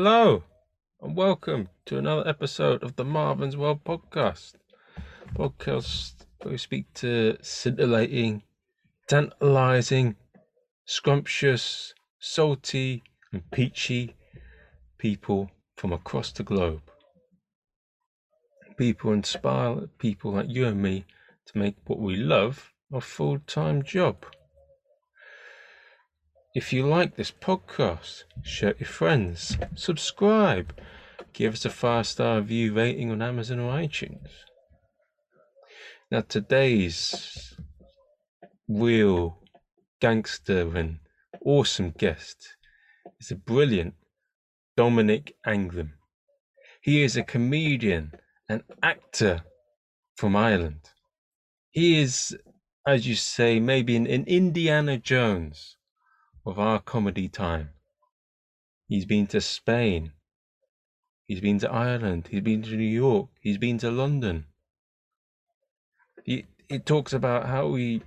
Hello, and welcome to another episode of the Marvin's World podcast. Podcast where we speak to scintillating, tantalizing, scrumptious, salty, and peachy people from across the globe. People inspire people like you and me to make what we love a full time job. If you like this podcast, share it with friends, subscribe, give us a five star review rating on Amazon or iTunes. Now, today's real gangster and awesome guest is a brilliant Dominic Anglim. He is a comedian and actor from Ireland. He is, as you say, maybe an, an Indiana Jones of our comedy time. He's been to Spain. He's been to Ireland. He's been to New York. He's been to London. He, he talks about how he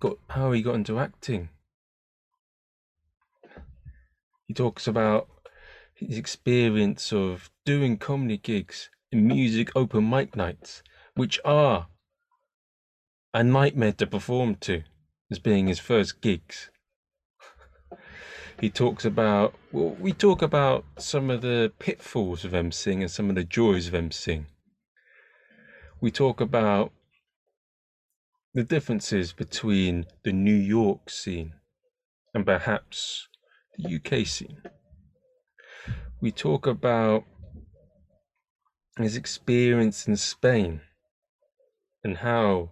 got how he got into acting. He talks about his experience of doing comedy gigs and music open mic nights, which are a nightmare to perform to as being his first gigs. he talks about, well, we talk about some of the pitfalls of emceeing and some of the joys of emceeing. We talk about the differences between the New York scene and perhaps the UK scene. We talk about his experience in Spain and how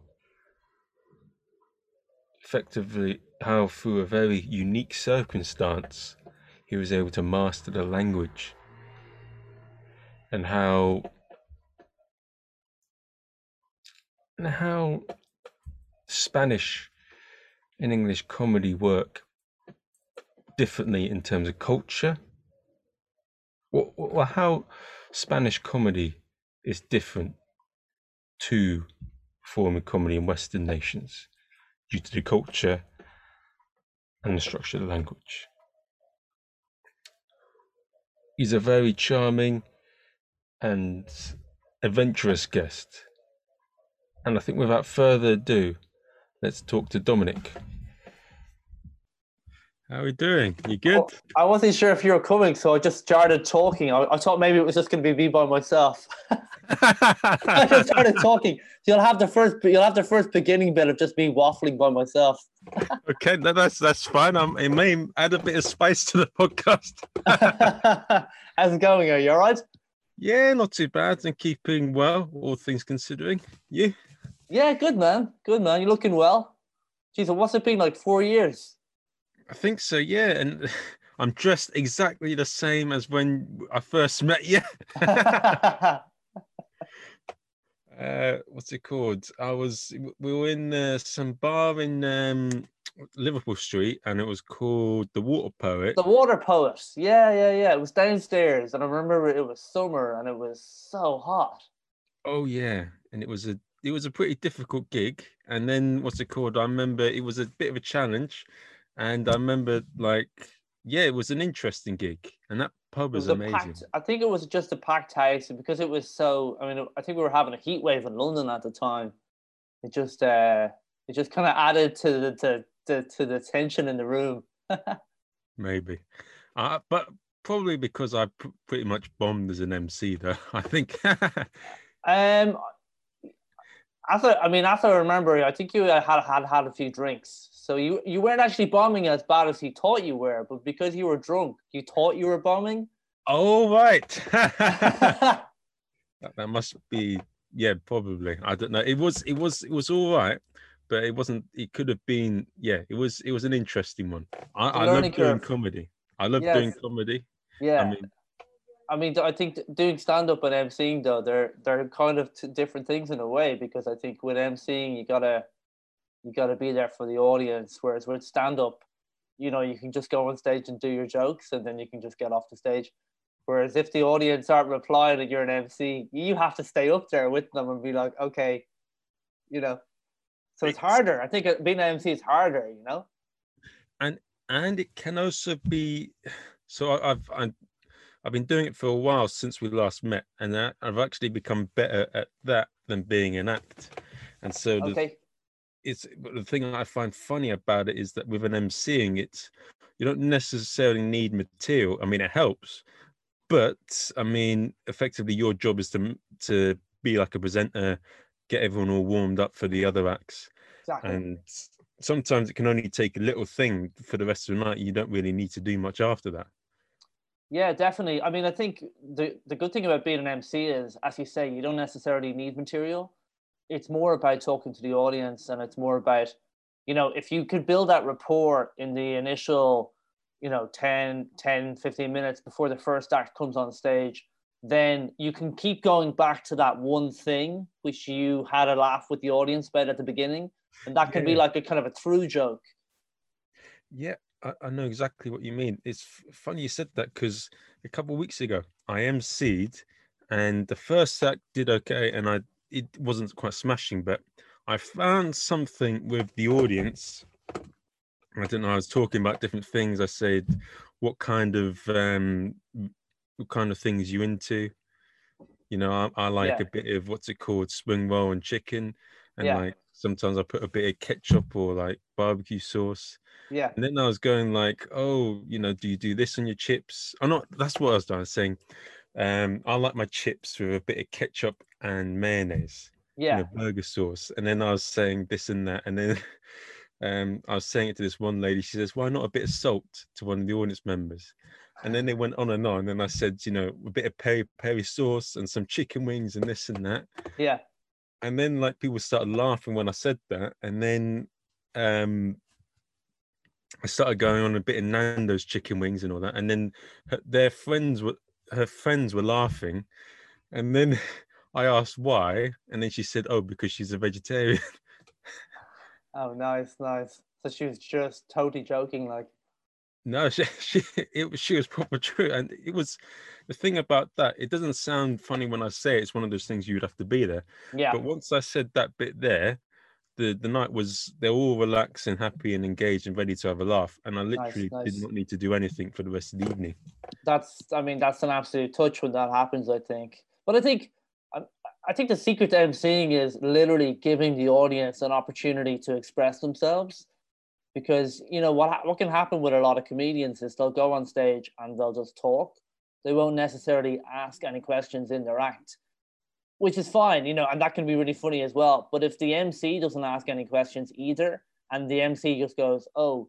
effectively how through a very unique circumstance he was able to master the language and how and how Spanish and English comedy work differently in terms of culture. Or, how Spanish comedy is different to performing comedy in Western nations due to the culture and the structure of the language. He's a very charming and adventurous guest. And I think without further ado, let's talk to Dominic. How are we doing? You good? Oh, I wasn't sure if you were coming, so I just started talking. I, I thought maybe it was just going to be me by myself. I just started talking. So you'll have the first, you'll have the first beginning bit of just me waffling by myself. okay, that's that's fine. I'm, it may add a bit of spice to the podcast. How's it going? Are you all right? Yeah, not too bad. And keeping well, all things considering. You? Yeah, good man. Good man. You're looking well. Jeez, what's it been like? Four years. I think so, yeah. And I'm dressed exactly the same as when I first met you. uh, what's it called? I was we were in uh, some bar in um, Liverpool Street, and it was called the Water Poet. The Water Poet, yeah, yeah, yeah. It was downstairs, and I remember it was summer, and it was so hot. Oh yeah, and it was a it was a pretty difficult gig. And then what's it called? I remember it was a bit of a challenge and I remember, like, yeah, it was an interesting gig, and that pub was, was amazing. Packed, I think it was just a packed house, because it was so, I mean, I think we were having a heat wave in London at the time. It just, uh, it just kind of added to the to, to, to the tension in the room. Maybe, uh, but probably because I pr- pretty much bombed as an MC, though. I think. um, after I mean, after I remember, I think you had had had a few drinks, so you you weren't actually bombing as bad as he thought you were, but because you were drunk, you thought you were bombing. Oh right, that, that must be yeah, probably. I don't know. It was it was it was all right, but it wasn't. It could have been. Yeah, it was it was an interesting one. I, I love doing comedy. I love yes. doing comedy. Yeah. I mean, I mean, I think doing stand up and emceeing though, they're they're kind of different things in a way because I think with emceeing you gotta you gotta be there for the audience, whereas with stand up, you know, you can just go on stage and do your jokes and then you can just get off the stage. Whereas if the audience aren't replying and you're an MC, you have to stay up there with them and be like, okay, you know. So it's harder. I think being an MC is harder, you know. And and it can also be So I, I've I, I've been doing it for a while since we last met, and I've actually become better at that than being an act. And so Okay. It's but the thing I find funny about it is that with an emceeing, it's you don't necessarily need material. I mean, it helps, but I mean, effectively, your job is to to be like a presenter, get everyone all warmed up for the other acts, Exactly. and sometimes it can only take a little thing for the rest of the night. You don't really need to do much after that. Yeah, definitely. I mean, I think the the good thing about being an MC is, as you say, you don't necessarily need material. It's more about talking to the audience, and it's more about, you know, if you could build that rapport in the initial, you know, 10, 10, 15 minutes before the first act comes on stage, then you can keep going back to that one thing which you had a laugh with the audience about at the beginning, and that can be like a kind of a through joke. Yeah, I, I know exactly what you mean. It's funny you said that because a couple of weeks ago I emceed, and the first act did okay, and I it wasn't quite smashing, but I found something with the audience. I don't know. I was talking about different things. I said, "What kind of um, what kind of things you into?" You know, I, I like Yeah. a bit of what's it called, spring roll and chicken, and Yeah. like sometimes I put a bit of ketchup or like barbecue sauce. Yeah, And then I was going like, oh, you know, do you do this on your chips? I'm not. That's what I was doing. I was saying, um, I like my chips with a bit of ketchup and mayonnaise, yeah, burger sauce. And then I was saying this and that, and then um, I was saying it to this one lady. She says, why not a bit of salt to one of the audience members? And then they went on and on. And I said, you know, a bit of peri peri sauce and some chicken wings and this and that yeah, and then like people started laughing when I said that, and then um I started going on a bit of Nando's chicken wings and all that, and then her, their friends were her friends were laughing, and then I asked why, and then she said, "Oh, because she's a vegetarian." Oh, nice, nice. So she was just totally joking, like, no, she, she it was she was proper true, and it was the thing about that. It doesn't sound funny when I say it. It's one of those things you'd have to be there. yeah, But once I said that bit there, the the night was they're all relaxed and happy and engaged and ready to have a laugh. And I literally nice. did not need to do anything for the rest of the evening. that's. I mean, that's an absolute touch when that happens. I think, but I think, I, I think the secret to emceeing is literally giving the audience an opportunity to express themselves, because you know what what can happen with a lot of comedians is they'll go on stage and they'll just talk. They won't necessarily ask any questions in their act, which is fine, you know, and that can be really funny as well. But if the MC doesn't ask any questions either, and the MC just goes, "Oh,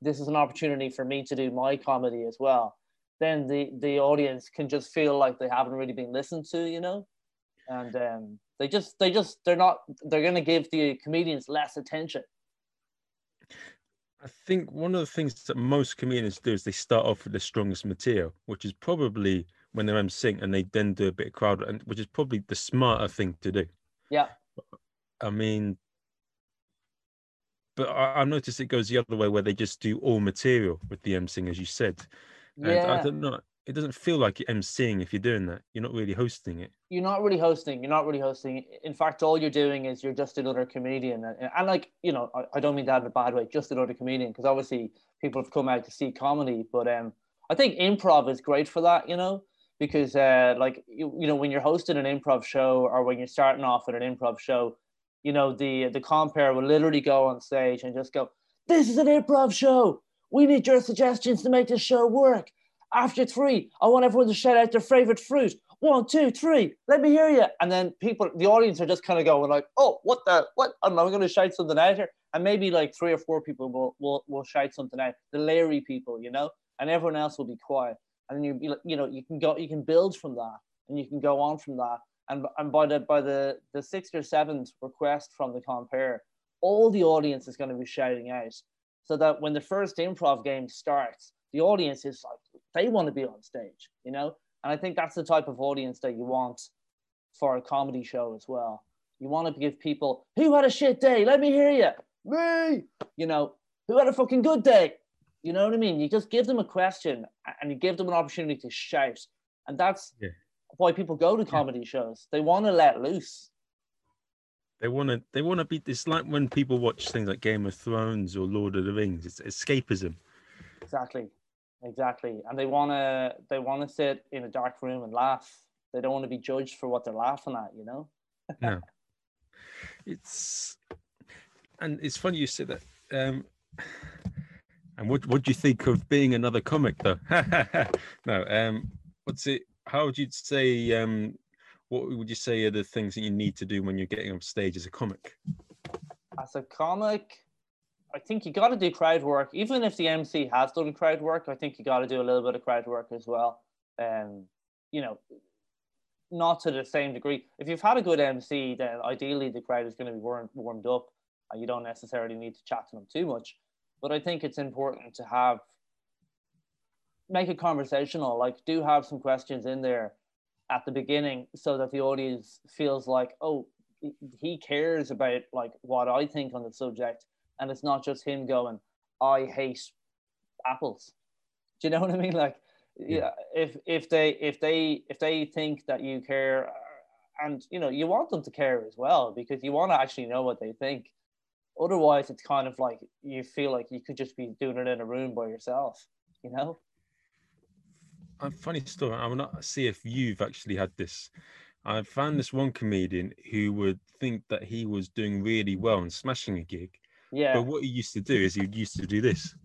this is an opportunity for me to do my comedy as well," then the the audience can just feel like they haven't really been listened to, you know, and um, they just they just they're not they're gonna give the comedians less attention. I think one of the things that most comedians do is they start off with the strongest material, which is probably when they're emceeing and they then do a bit of crowd, and which is probably the smarter thing to do. Yeah, I mean, but I, noticed it goes the other way where they just do all material with the emceeing, as you said. And I don't know. It doesn't feel like you're emceeing if you're doing that. You're not really hosting it. you're not really hosting. You're not really hosting. In fact, all you're doing is you're just another comedian. And, and like, you know, I, I don't mean that in a bad way, just another comedian, because obviously people have come out to see comedy. But um, I think improv is great for that, you know, because uh, like, you, you know, when you're hosting an improv show or when you're starting off with an improv show, you know, the, the compere will literally go on stage and just go, this is an improv show. We need your suggestions to make this show work. After three, I want everyone to shout out their favorite fruit. One, two, three. Let me hear you. And then people, the audience are just kind of going like, "Oh, what the what?" I'm going to shout something out here, and maybe like three or four people will will will shout something out. The Larry people, you know, and everyone else will be quiet. And you you know, you can go, you can build from that, and you can go on from that. And and by the by the the sixth or seventh request from the compere, all the audience is going to be shouting out, so that when the first improv game starts, the audience is like they want to be on stage, you know. And I think that's the type of audience that you want for a comedy show as well. You want to give people who had a shit day. Let me hear you. Me. You know who had a fucking good day. You know what I mean? You just give them a question and you give them an opportunity to shout, and that's Yeah. why people go to comedy shows. They want to let loose. They want to. They want to be. It's like when people watch things like Game of Thrones or Lord of the Rings. It's escapism. Exactly. exactly and they want to they want to sit in a dark room and laugh they don't want to be judged for what they're laughing at you know no it's and it's funny you said that um and what what do you think of being another comic though no um what's it how would you say um what would you say are the things that you need to do when you're getting on stage as a comic as a comic I think you got to do crowd work, even if the MC has done crowd work. I think you got to do a little bit of crowd work as well. Um, you know, not to the same degree. If you've had a good MC, then ideally the crowd is going to be warmed, warmed up, and you don't necessarily need to chat to them too much. But I think it's important to have make it conversational. Like, do have some questions in there at the beginning so that the audience feels like, oh, he cares about like what I think on the subject and it's not just him going, I hate apples. Do you know what I mean? Like, yeah, if if they if they if they think that you care, and you know you want them to care as well because you want to actually know what they think. Otherwise, it's kind of like you feel like you could just be doing it in a room by yourself. You know. A funny story. I want to see if you've actually had this. I found this one comedian who would think that he was doing really well and smashing a gig, yeah. But what he used to do is he used to do this.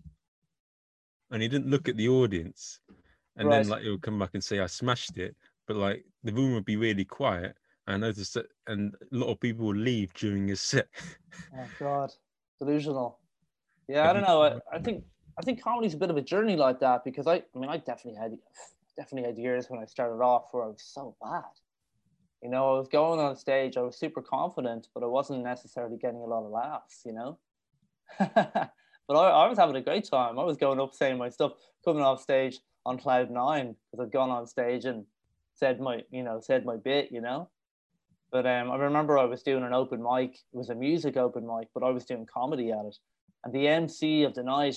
And he didn't look at the audience. And right. then like he would come back and say, I smashed it. But like the room would be really quiet. I noticed that and a lot of people would leave during his set. oh God. Delusional. Yeah, I don't know. I, I think I think comedy's a bit of a journey like that because I I mean I definitely had definitely had years when I started off where I was so bad. You know, I was going on stage, I was super confident, but I wasn't necessarily getting a lot of laughs, you know? but I, I, was having a great time. I was going up saying my stuff, coming off stage on cloud nine because I'd gone on stage and said my, you know, said my bit, you know. But um, I remember I was doing an open mic. It was a music open mic, but I was doing comedy at it. And the MC of the night,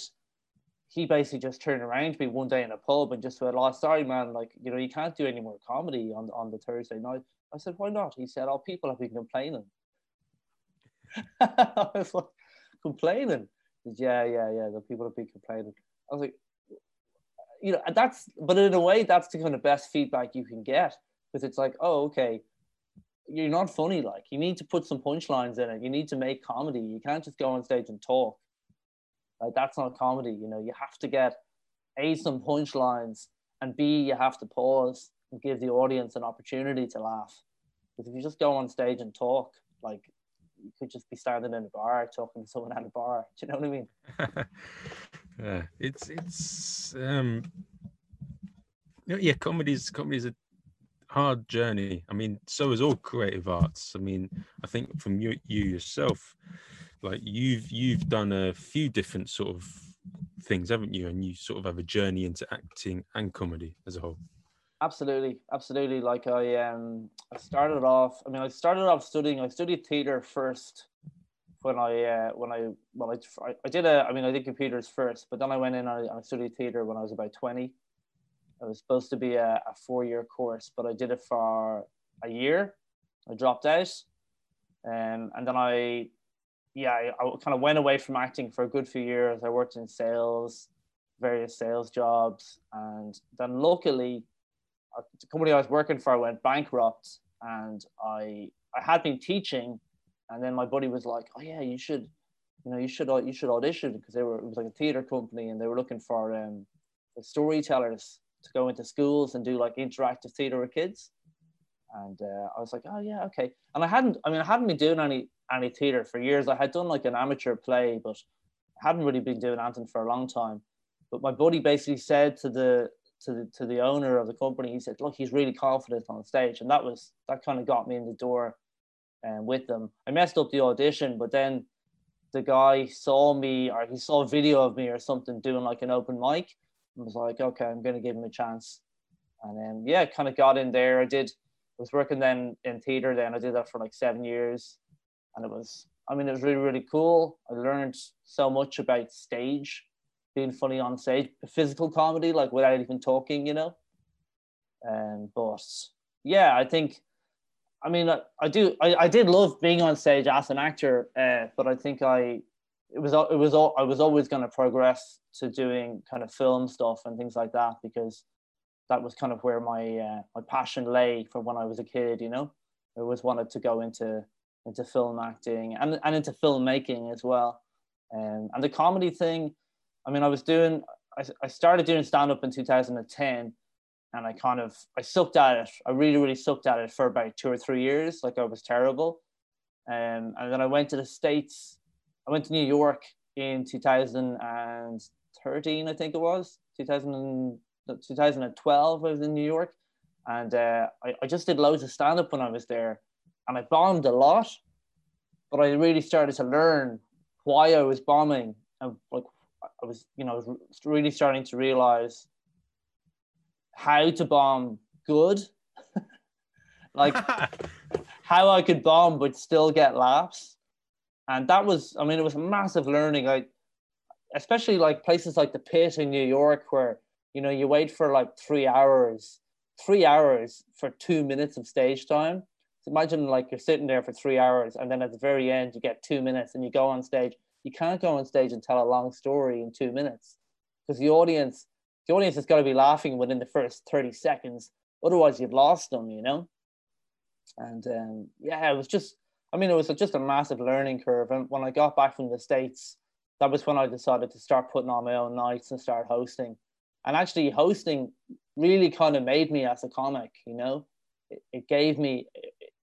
he basically just turned around to me one day in a pub and just said, "Oh, sorry, man. Like, you know, you can't do any more comedy on on the Thursday night." I said, "Why not?" He said, "Oh, people have been complaining." I was like, complaining. Yeah, yeah, yeah. The people have been complaining. I was like, you know, that's, but in a way, that's the kind of best feedback you can get because it's like, oh, okay, you're not funny. Like, you need to put some punchlines in it. You need to make comedy. You can't just go on stage and talk. Like, that's not comedy. You know, you have to get a some punchlines and b you have to pause and give the audience an opportunity to laugh. Because if you just go on stage and talk, like you could just be standing in a bar talking to someone at a bar. Do you know what I mean? yeah, it's it's um yeah, comedy's comedy's a hard journey. I mean, so is all creative arts. I mean, I think from you you yourself, like you've you've done a few different sort of things, haven't you? And you sort of have a journey into acting and comedy as a whole. Absolutely, absolutely. Like I um I started off. I mean, I started off studying. I studied theater first when I uh, when I well I, I did a I mean I did computers first, but then I went in and I, I studied theater when I was about twenty. It was supposed to be a, a four year course, but I did it for a year. I dropped out, um, and then I yeah I, I kind of went away from acting for a good few years. I worked in sales, various sales jobs, and then luckily the company I was working for went bankrupt, and I I had been teaching, and then my buddy was like, "Oh yeah, you should, you know, you should you should audition because they were it was like a theater company, and they were looking for um, storytellers to go into schools and do like interactive theater with kids." And uh, I was like, "Oh yeah, okay." And I hadn't, I mean, I hadn't been doing any any theater for years. I had done like an amateur play, but I hadn't really been doing anything for a long time. But my buddy basically said to the to the to the owner of the company, he said, "Look, he's really confident on stage," and that was that kind of got me in the door, um, with them. I messed up the audition, but then the guy saw me, or he saw a video of me or something doing like an open mic, and was like, "Okay, I'm going to give him a chance," and then yeah, kind of got in there. I did. I was working then in theater. Then I did that for like seven years, and it was. I mean, it was really really cool. I learned so much about stage being funny on stage, physical comedy, like without even talking, you know. Um, but yeah, I think, I mean, I, I do, I, I did love being on stage as an actor, uh, but I think I, it was it was all I was always going to progress to doing kind of film stuff and things like that because that was kind of where my uh, my passion lay from when I was a kid. You know, I always wanted to go into into film acting and and into filmmaking as well. Um, and the comedy thing, I mean, I was doing I, I started doing stand up in 2010 and I kind of I sucked at it. I really really sucked at it for about two or three years. Like I was terrible. Um, and then I went to the states. I went to New York in 2013, I think it was 2000, 2012. I was in New York, and uh, I, I just did loads of stand up when I was there, and I bombed a lot. But I really started to learn why I was bombing, and like I was, you know, I was really starting to realize how to bomb good, like how I could bomb but still get laughs, and that was, I mean, it was a massive learning. Like, especially like places like the Pit in New York, where you know you wait for like three hours, three hours for two minutes of stage time. So imagine like you're sitting there for three hours, and then at the very end you get two minutes, and you go on stage. You can't go on stage and tell a long story in two minutes because the audience the audience has got to be laughing within the first 30 seconds. Otherwise, you've lost them, you know? And um, yeah, it was just, I mean, it was just a massive learning curve. And when I got back from the States, that was when I decided to start putting on my own nights and start hosting. And actually, hosting really kind of made me as a comic, you know? It, gave me,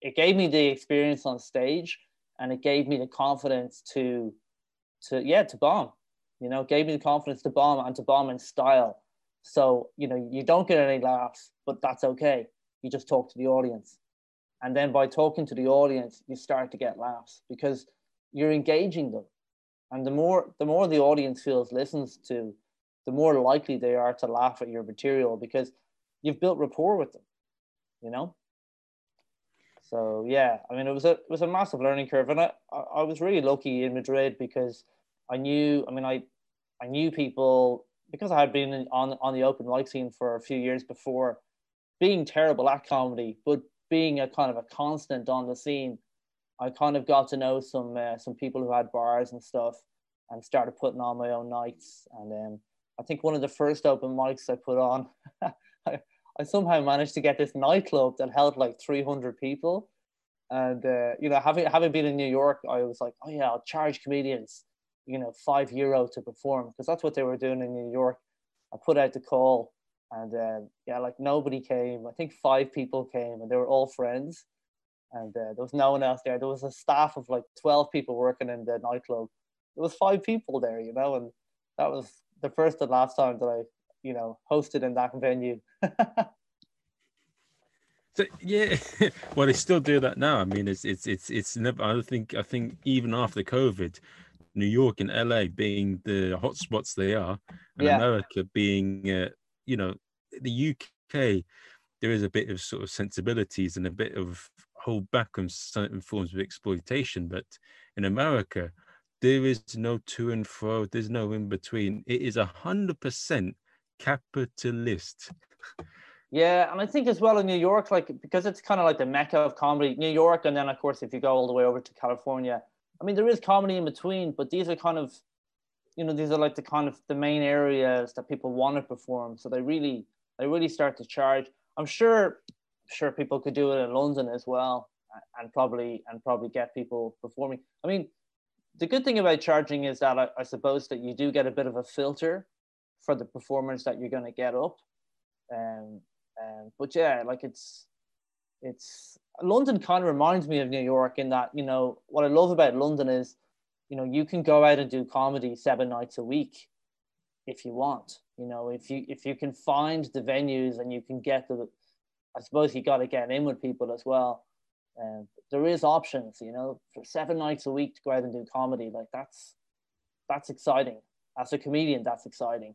it gave me the experience on stage and it gave me the confidence to, to, yeah, to bomb you know, gave me the confidence to bomb and to bomb in style. So, you know, you don't get any laughs, but that's okay. You just talk to the audience. And then by talking to the audience, you start to get laughs because you're engaging them. And the more the more the audience feels listens to, the more likely they are to laugh at your material because you've built rapport with them, you know? So yeah, I mean it was a it was a massive learning curve. And I, I was really lucky in Madrid because I knew, I mean, I I knew people because I had been on on the open mic scene for a few years before, being terrible at comedy, but being a kind of a constant on the scene. I kind of got to know some uh, some people who had bars and stuff, and started putting on my own nights. And um, I think one of the first open mics I put on, I, I somehow managed to get this nightclub that held like 300 people. And uh, you know, having having been in New York, I was like, oh yeah, I'll charge comedians you know, five euro to perform because that's what they were doing in New York. I put out the call and uh, yeah, like nobody came. I think five people came and they were all friends. And uh, there was no one else there. There was a staff of like 12 people working in the nightclub. There was five people there, you know, and that was the first and last time that I, you know, hosted in that venue. So, yeah, well, they still do that now. I mean, it's it's it's it's never. I think I think even after COVID, New York and LA being the hotspots they are, and yeah. America being, uh, you know, the UK, there is a bit of sort of sensibilities and a bit of hold back on certain forms of exploitation. But in America, there is no to and fro, there's no in between. It is a hundred percent capitalist. Yeah, and I think as well in New York, like because it's kind of like the mecca of comedy, New York, and then of course if you go all the way over to California, I mean, there is comedy in between, but these are kind of, you know, these are like the kind of the main areas that people want to perform. So they really, they really start to charge. I'm sure, sure people could do it in London as well, and probably and probably get people performing. I mean, the good thing about charging is that I, I suppose that you do get a bit of a filter for the performance that you're going to get up. Um, um, but yeah, like it's it's London kind of reminds me of New York in that, you know, what I love about London is, you know, you can go out and do comedy seven nights a week if you want. You know, if you if you can find the venues and you can get the I suppose you gotta get in with people as well. Um, there is options, you know, for seven nights a week to go out and do comedy, like that's that's exciting. As a comedian, that's exciting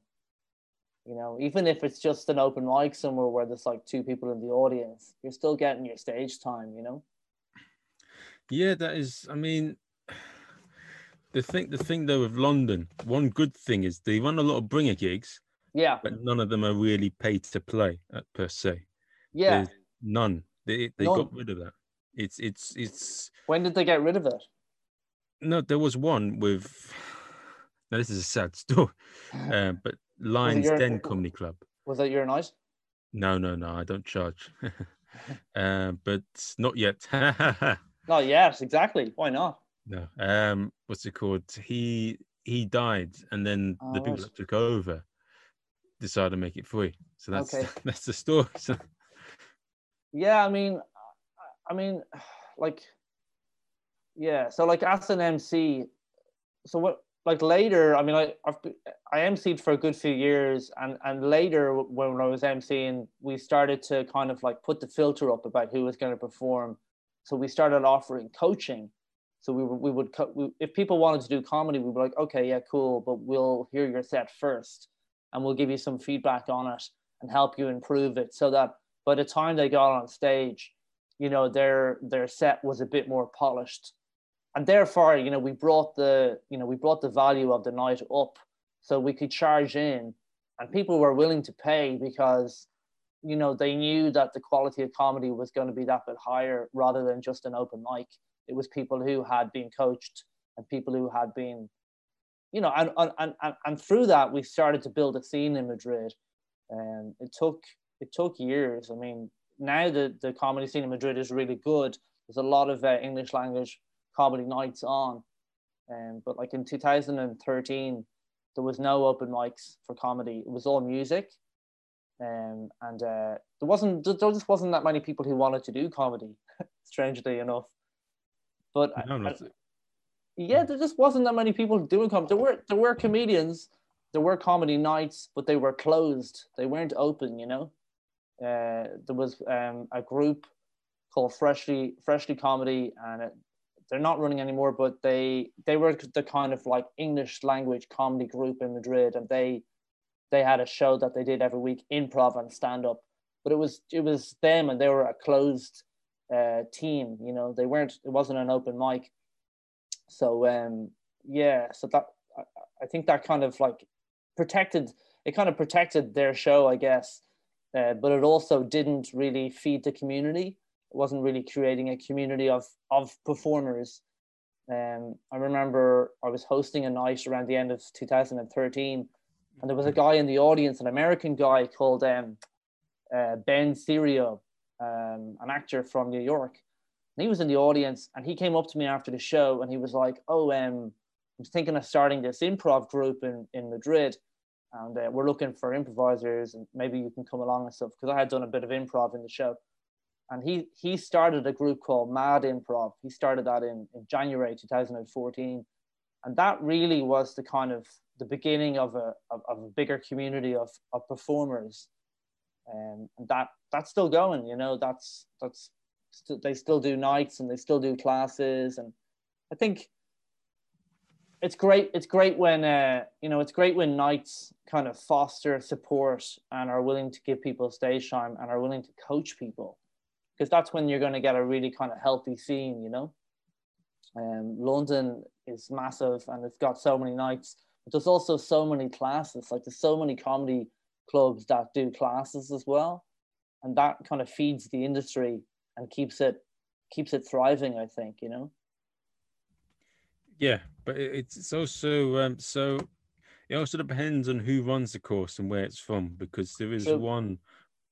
you know even if it's just an open mic somewhere where there's like two people in the audience you're still getting your stage time you know yeah that is i mean the thing the thing though with london one good thing is they run a lot of bringer gigs yeah but none of them are really paid to play uh, per se yeah There's none they they none. got rid of that it's it's it's when did they get rid of it no there was one with Now this is a sad story, uh, but Lions your- Den Comedy Club. Was that your night? No, no, no, I don't charge. uh, but not yet. Not yet, exactly. Why not? No. Um, what's it called? He he died, and then the Oh, people that took over decided to make it free. So that's Okay. that's the story. So, Yeah, I mean, I- mean, like, yeah. So like as an MC, so what? Like later, I mean, I I've, I MC'd for a good few years, and and later when I was MCing, we started to kind of like put the filter up about who was going to perform. So we started offering coaching. So we, we would cut, we, if people wanted to do comedy, we were like, okay, yeah, cool, but we'll hear your set first, and we'll give you some feedback on it and help you improve it, so that by the time they got on stage, you know, their their set was a bit more polished. And therefore, you know, we brought the, you know, we brought the value of the night up so we could charge in and people were willing to pay because, you know, they knew that the quality of comedy was going to be that bit higher rather than just an open mic. It was people who had been coached and people who had been, you know, and and, and, and through that we started to build a scene in Madrid. And it took it took years. I mean, now the, the comedy scene in Madrid is really good. There's a lot of uh, English language comedy nights on. Um, but like in 2013, there was no open mics for comedy. It was all music. Um, and uh, there wasn't there just wasn't that many people who wanted to do comedy, strangely enough. But no, I- not, yeah, there just wasn't that many people doing comedy. There were there were comedians, there were comedy nights, but they were closed. They weren't open. You know, uh, there was um, a group called Freshly Freshly Comedy, and it, they're not running anymore. But they they were the kind of like English language comedy group in Madrid, and they they had a show that they did every week, improv and stand up. But it was it was them, and they were a closed uh, team. You know, they weren't. It wasn't an open mic. So um, yeah, so that I, I think that kind of like protected. It kind of protected their show, I guess. Uh, but it also didn't really feed the community. It wasn't really creating a community of of performers. Um, I remember I was hosting a night around the end of 2013, and there was a guy in the audience, an American guy called um, uh, Ben Serio, um, an actor from New York. And he was in the audience, and he came up to me after the show, and he was like, "Oh, um, I'm thinking of starting this improv group in in Madrid, and uh, we're looking for improvisers, and maybe you can come along and stuff." Because I had done a bit of improv in the show, and he he started a group called Mad Improv. He started that in, in January 2014, and that really was the kind of the beginning of a of, of a bigger community of of performers, um, and that that's still going. You know, that's that's st- they still do nights and they still do classes, and I think it's great. It's great when uh, you know it's great when nights kind of foster support and are willing to give people stage time and are willing to coach people because that's when you're going to get a really kind of healthy scene, you know. Um, London is massive and it's got so many nights, but there's also so many classes. Like there's so many comedy clubs that do classes as well, and that kind of feeds the industry and keeps it keeps it thriving. I think you know. yeah, but it's also um, so it also depends on who runs the course and where it's from because there is True. one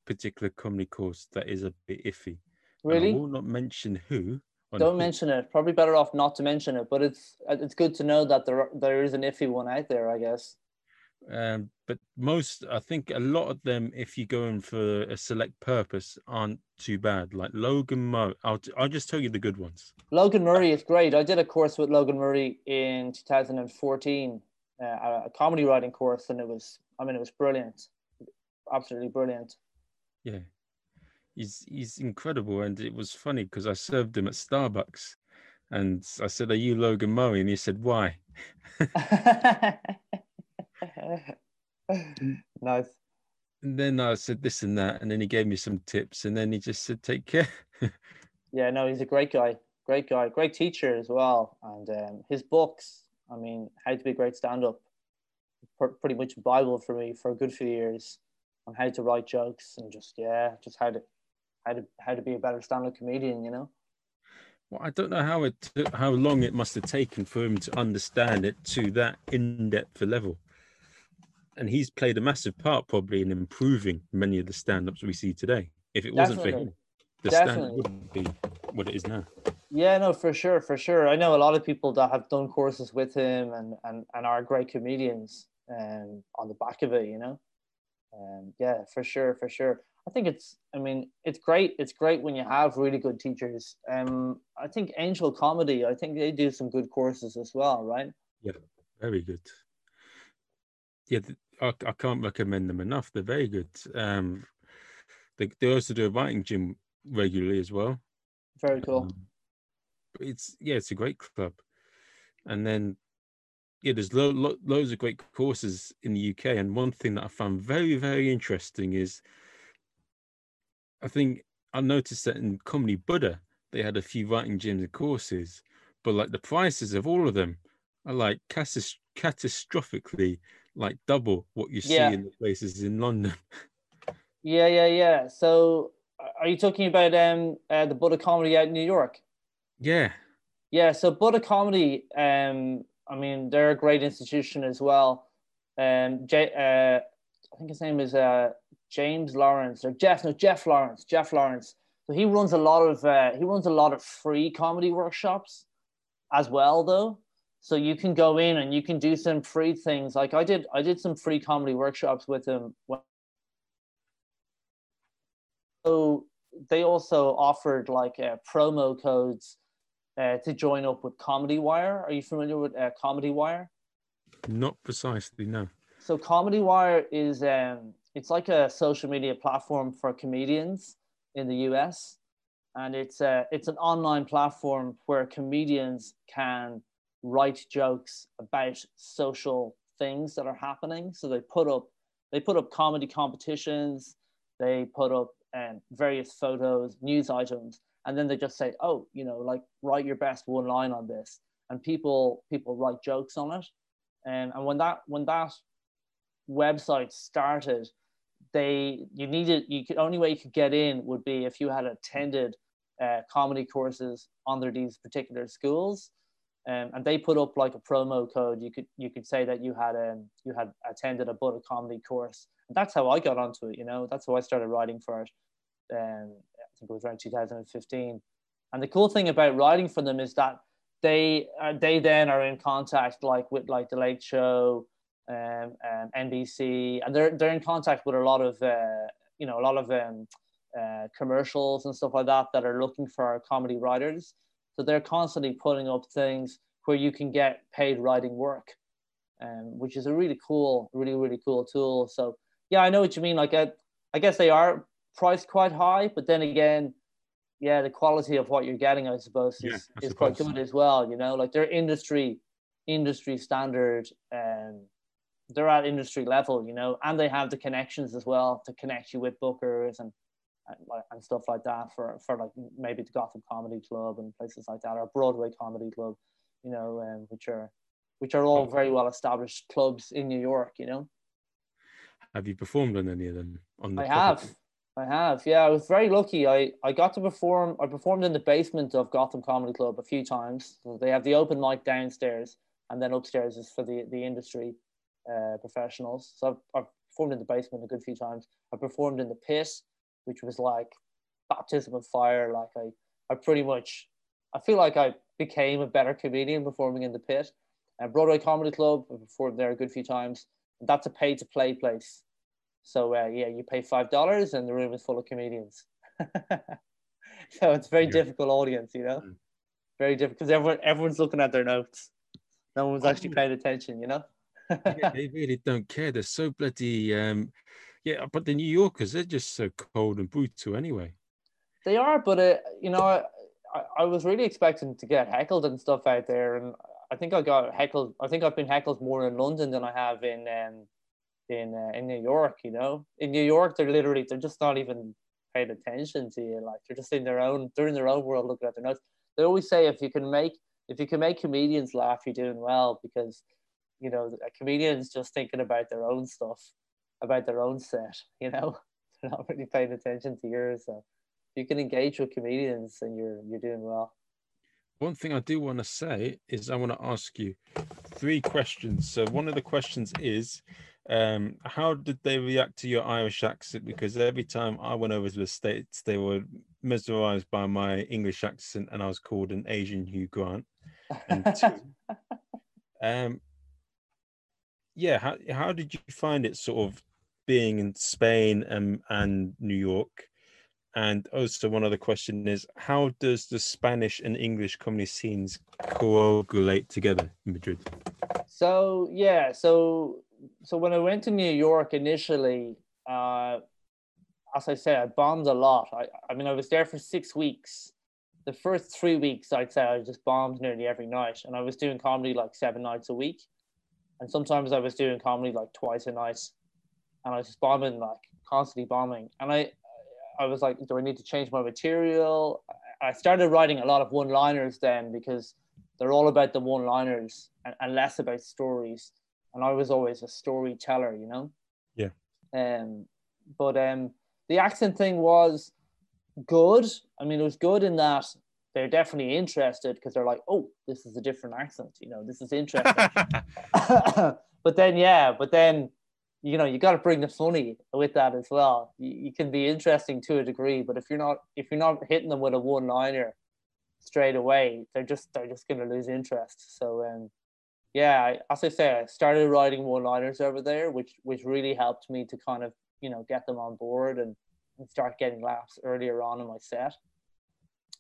particular comedy course that is a bit iffy. and I Really, will not mention who. don't who- mention it. Probably better off not to mention it. But it's it's good to know that there there is an iffy one out there. I guess. Um, but most, I think, a lot of them, if you're going for a select purpose, aren't too bad. Like Logan Mo, I'll I'll just tell you the good ones. Logan Murray is great. I did a course with Logan Murray in 2014, uh, a a comedy writing course, and it was, I mean, it was brilliant, absolutely brilliant. Yeah, he's he's incredible, and it was funny because I served him at Starbucks, and I said, "Are you Logan Murray?" And he said, "Why?" nice. And then I said this and that, and then he gave me some tips, and then he just said, "Take care." Yeah, no, he's a great guy, great guy, great teacher as well. And um, his books, I mean, How to Be a Great Stand Up, pretty much a Bible for me for a good few years on how to write jokes and just, yeah, just how to. How to, how to be a better stand-up comedian, you know? Well, I don't know how it took, how long it must have taken for him to understand it to that in-depth a level. And he's played a massive part probably in improving many of the stand-ups we see today. If it wasn't for him, the stand Definitely. wouldn't be what it is now. Yeah, no, for sure, for sure. I know a lot of people that have done courses with him and and, and are great comedians um, on the back of it, you know. Um, yeah, for sure, for sure. I think it's. I mean, it's great. It's great when you have really good teachers. Um, I think Angel Comedy. I think they do some good courses as well, right? Yeah, very good. Yeah, I, I can't recommend them enough. They're very good. Um, they they also do a writing gym regularly as well. Very cool. Um, but it's yeah, it's a great club. And then yeah, there's lo- lo- loads of great courses in the UK. And one thing that I found very very interesting is, I think I noticed that in Comedy Buddha they had a few writing gyms and courses, but like the prices of all of them are like catas- catastrophically like double what you see Yeah. in the places in London. Yeah, yeah, yeah. So, are you talking about um uh, the Buddha Comedy out in New York? yeah, Yeah, so Buddha Comedy, um, I mean, they're a great institution as well. Um, J, uh, I think his name is uh, James Lawrence or Jeff. No, Jeff Lawrence. Jeff Lawrence. So he runs a lot of uh, he runs a lot of free comedy workshops as well, though. So you can go in and you can do some free things. Like I did, I did some free comedy workshops with them So they also offered like uh, promo codes uh, to join up with Comedy Wire. Are you familiar with uh, Comedy Wire? not precisely no. So Comedy Wire is um, it's like a social media platform for comedians in the US, and it's a it's an online platform where comedians can write jokes about social things that are happening. So they put up they put up comedy competitions, they put up um, various photos, news items, and then they just say, oh, you know, like write your best one line on this, and people people write jokes on it. Um, and when that when that website started, they you needed you could only way you could get in would be if you had attended uh, comedy courses under these particular schools, um, and they put up like a promo code. You could you could say that you had um you had attended a Buddha comedy course. And that's how I got onto it. You know, that's how I started writing for it. Um, I think it was around 2015. And the cool thing about writing for them is that they uh, they then are in contact like with like the Late Show, um, um, NBC, and they're they're in contact with a lot of uh, you know a lot of um, uh, commercials and stuff like that that are looking for comedy writers. So they're constantly putting up things where you can get paid writing work, um, which is a really cool, really really cool tool. So yeah, I know what you mean. Like I, I guess they are priced quite high, but then again, yeah, the quality of what you're getting, I suppose, is, Yeah, I is quite good as well. You know, like they're industry industry standard um they're at industry level you know and they have the connections as well to connect you with bookers and and, stuff like that for for like maybe the gotham comedy club and places like that or broadway comedy club you know um, which are which are all very well established clubs in new york you know Have you performed on any of them? On the I have. I have. Yeah, I was very lucky. I, I got to perform. I performed in the basement of Gotham Comedy Club a few times. So they have the open mic downstairs, and then upstairs is for the the industry uh, professionals. So I've, I've performed in the basement a good few times. I performed in the pit, which was like baptism of fire. Like I, I pretty much, I feel like I became a better comedian performing in the pit. And Broadway Comedy Club, I performed there a good few times. That's a pay to play place. So uh, yeah, you pay five dollars, and the room is full of comedians. so it's a very Yeah. difficult audience, you know, Mm. very difficult because everyone everyone's looking at their notes. No one's actually paying attention, you know. yeah, they really don't care. They're so bloody um yeah, but the New Yorkers, they're just so cold and brutal anyway. They are, but uh, you know, I, I- I was really expecting to get heckled and stuff out there, and I think I got heckled. I think I've been heckled more in London than I have in um, in uh, in New York. You know, in New York, they're literally they're just not even paying attention to you. Like they're just in their own they're in their own world, looking at their notes. They always say if you can make if you can make comedians laugh, you're doing well because you know a comedian's just thinking about their own stuff, about their own set. You know, they're not really paying attention to yours. So if you can engage with comedians, and you're you're doing well. one thing I do want to say is I want to ask you three questions. So one of the questions is, um, how did they react to your Irish accent? Because every time I went over to the States, they were mesmerized by my English accent and I was called an Asian Hugh Grant. And two, um, yeah, how, how did you find it sort of being in Spain and, and New York? And also, one other question is how does the Spanish and English comedy scenes coagulate together in Madrid? So yeah, so so when I went to New York initially, uh, as I said, I bombed a lot. I, I mean, I was there for six weeks. The first three weeks, I'd say I just bombed nearly every night, and I was doing comedy like seven nights a week, and sometimes I was doing comedy like twice a night, and I was just bombing like constantly bombing, and I I was like, do I need to change my material? I started writing a lot of one liners then because they're all about the one liners and, and, less about stories. And I was always a storyteller, you know? Yeah. Um, but um, the accent thing was good. I mean, it was good in that they're definitely interested because they're like, oh, this is a different accent, you know, this is interesting. but then, yeah, but then you know you got to bring the funny with that as well. You, you, can be interesting to a degree but if you're not if you're not hitting them with a one liner straight away they're just they're just going to lose interest. So um yeah I, as i say i started writing one liners over there which which really helped me to kind of you know get them on board and, and start getting laughs earlier on in my set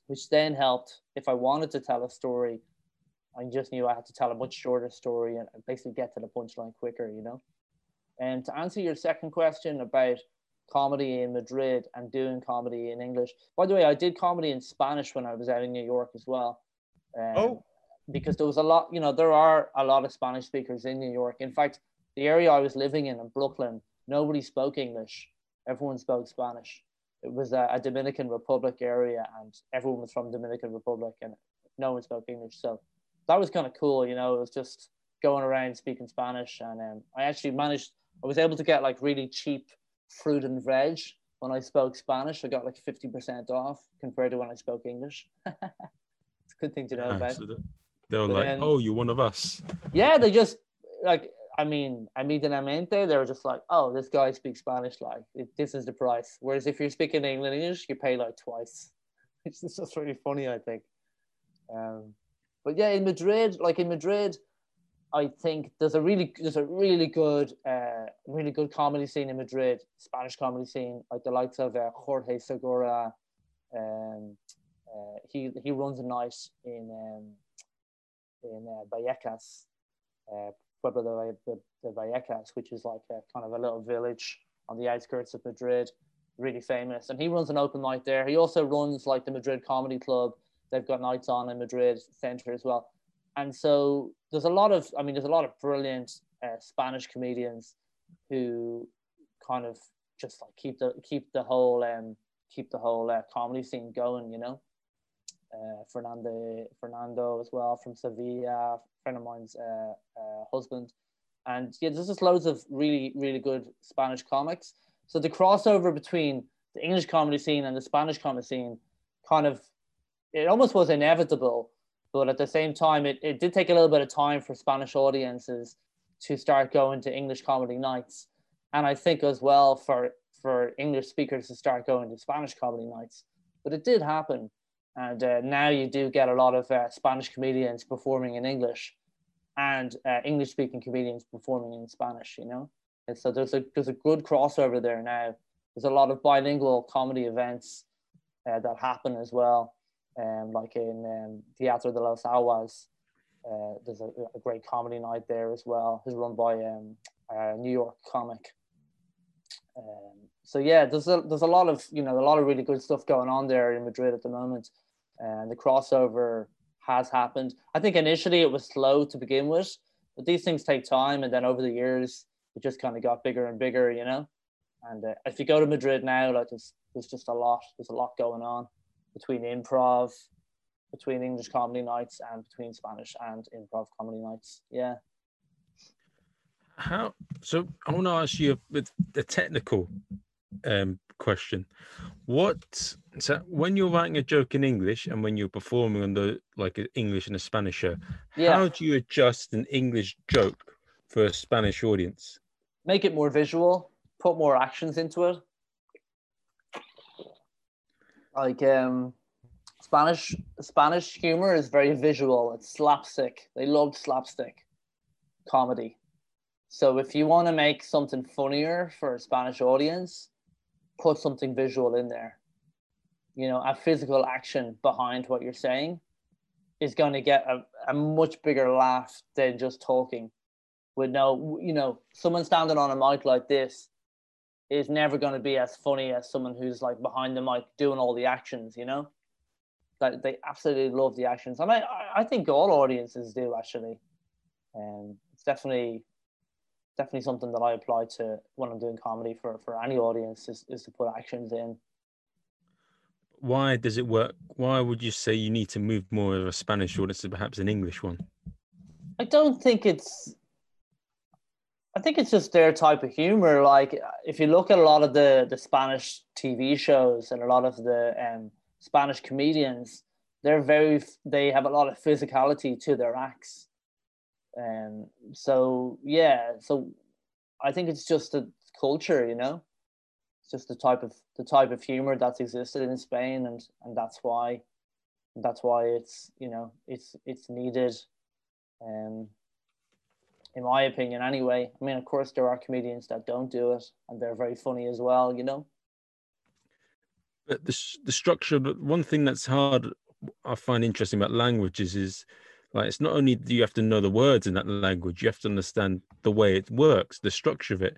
which then helped if i wanted to tell a story i just knew i had to tell a much shorter story and basically get to the punchline quicker you know and to answer your second question about comedy in Madrid and doing comedy in English, by the way, I did comedy in Spanish when I was out in New York as well. Um, oh. Because there was a lot, you know, there are a lot of Spanish speakers in New York. In fact, the area I was living in, in Brooklyn, nobody spoke English. Everyone spoke Spanish. It was a, a Dominican Republic area, and everyone was from Dominican Republic, and no one spoke English. So that was kind of cool, you know. It was just going around speaking Spanish, and um, I actually managed I was able to get like really cheap fruit and veg when I spoke Spanish. I got like 50% off compared to when I spoke English. it's a good thing to know about. So they were but like, then, oh, you're one of us. Yeah, they just like, I mean, I mean, they were just like, oh, this guy speaks Spanish, like, it, this is the price. Whereas if you're speaking English, you pay like twice. It's just really funny, I think. Um, but yeah, in Madrid, like in Madrid, I think there's a really there's a really good uh, really good comedy scene in Madrid, Spanish comedy scene, like the likes of uh, Jorge Segura. Um, uh, he he runs a night in um, in uh, Vallecas, uh, Pueblo de, de, Vallecas, which is like a, kind of a little village on the outskirts of Madrid, really famous. And he runs an open night there. He also runs like the Madrid Comedy Club. They've got nights on in Madrid Center as well and so there's a lot of i mean there's a lot of brilliant uh, spanish comedians who kind of just like keep the keep the whole um keep the whole uh, comedy scene going you know? Uh, fernando fernando as well from sevilla friend of mine's uh, uh, husband. And yeah there's just loads of really really good spanish comics. So the crossover between the english comedy scene and the spanish comedy scene kind of it almost was inevitable but at the same time, it, it did take a little bit of time for Spanish audiences to start going to English comedy nights. And I think as well for, for English speakers to start going to Spanish comedy nights. But it did happen. And uh, now you do get a lot of uh, Spanish comedians performing in English and uh, English speaking comedians performing in Spanish, you know? And so there's a, there's a good crossover there now. There's a lot of bilingual comedy events uh, that happen as well um, like in um, Teatro de las Aguas. Uh, there's a, a, great comedy night there as well. It's run by um, a New York comic. Um, so yeah, there's a there's a lot of you know a lot of really good stuff going on there in Madrid at the moment, and the crossover has happened. I think initially it was slow to begin with, but these things take time, and then over the years it just kind of got bigger and bigger, you know. And uh, if you go to Madrid now, like there's there's just a lot there's a lot going on between improv, between English comedy nights, and between Spanish and improv comedy nights. Yeah. How? So I want to ask you with the technical um, question. What so when you're writing a joke in English and when you're performing on the like an English and a Spanish show, Yeah. how do you adjust an English joke for a Spanish audience? make it more visual, put more actions into it. Like um, Spanish Spanish humor is very visual. It's slapstick. They love slapstick comedy. So if you want to make something funnier for a Spanish audience, put something visual in there. You know, a physical action behind what you're saying is going to get a, a much bigger laugh than just talking with no, you know, someone standing on a mic like this is never going to be as funny as someone who's like behind the mic doing all the actions, you know? That they absolutely love the actions. And I, I- I think all audiences do actually. Um, it's definitely, definitely something that I apply to when I'm doing comedy for, for any audience is, is to put actions in. Why does it work? Why would you say you need to move more of a Spanish audience to perhaps an English one? I don't think it's. I think it's just their type of humor. Like if you look at a lot of the the Spanish TV shows and a lot of the um, Spanish comedians, they're very. They have a lot of physicality to their acts, and so yeah. So I think it's just a culture, you know. It's just the type of the type of humor that's existed in Spain, and and that's why, that's why it's you know it's it's needed. Um, in my opinion, anyway. I mean, of course, there are comedians that don't do it, and they're very funny as well. You know. But the the structure. But one thing that's hard, I find interesting about languages is, like, it's not only do you have to know the words in that language, you have to understand the way it works, the structure of it.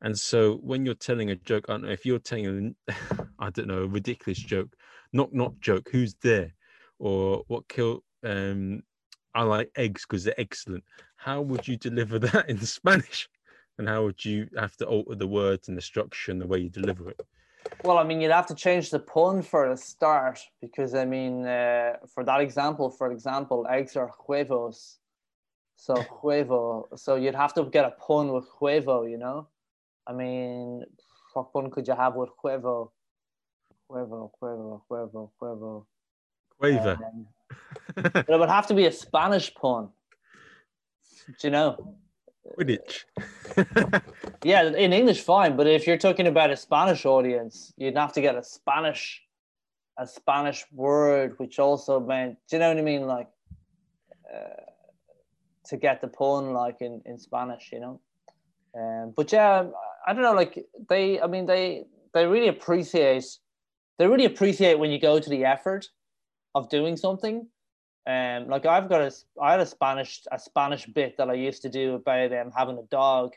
And so when you're telling a joke, I don't know if you're telling, I don't know, a ridiculous joke, knock knock joke, who's there, or what kill? Um, I like eggs because they're excellent. How would you deliver that in Spanish? And how would you have to alter the words and the structure and the way you deliver it? Well, I mean, you'd have to change the pun for a start because I mean, uh, for that example, for example, eggs are huevos, so huevo. So you'd have to get a pun with huevo. You know, I mean, what pun could you have with huevo? Huevo, huevo, huevo, huevo. Quaver. Um, but it would have to be a Spanish pun. Do you know? Quidditch. Yeah, in English, fine. But if you're talking about a Spanish audience, you'd have to get a Spanish, a Spanish word, which also meant, do you know what I mean? Like, uh, to get the pun, like in, in Spanish, you know? Um, but yeah, I don't know, like they, I mean, they, they really appreciate, they really appreciate when you go to the effort of doing something. Um, like I've got a, I had a Spanish, a Spanish bit that I used to do about um, having a dog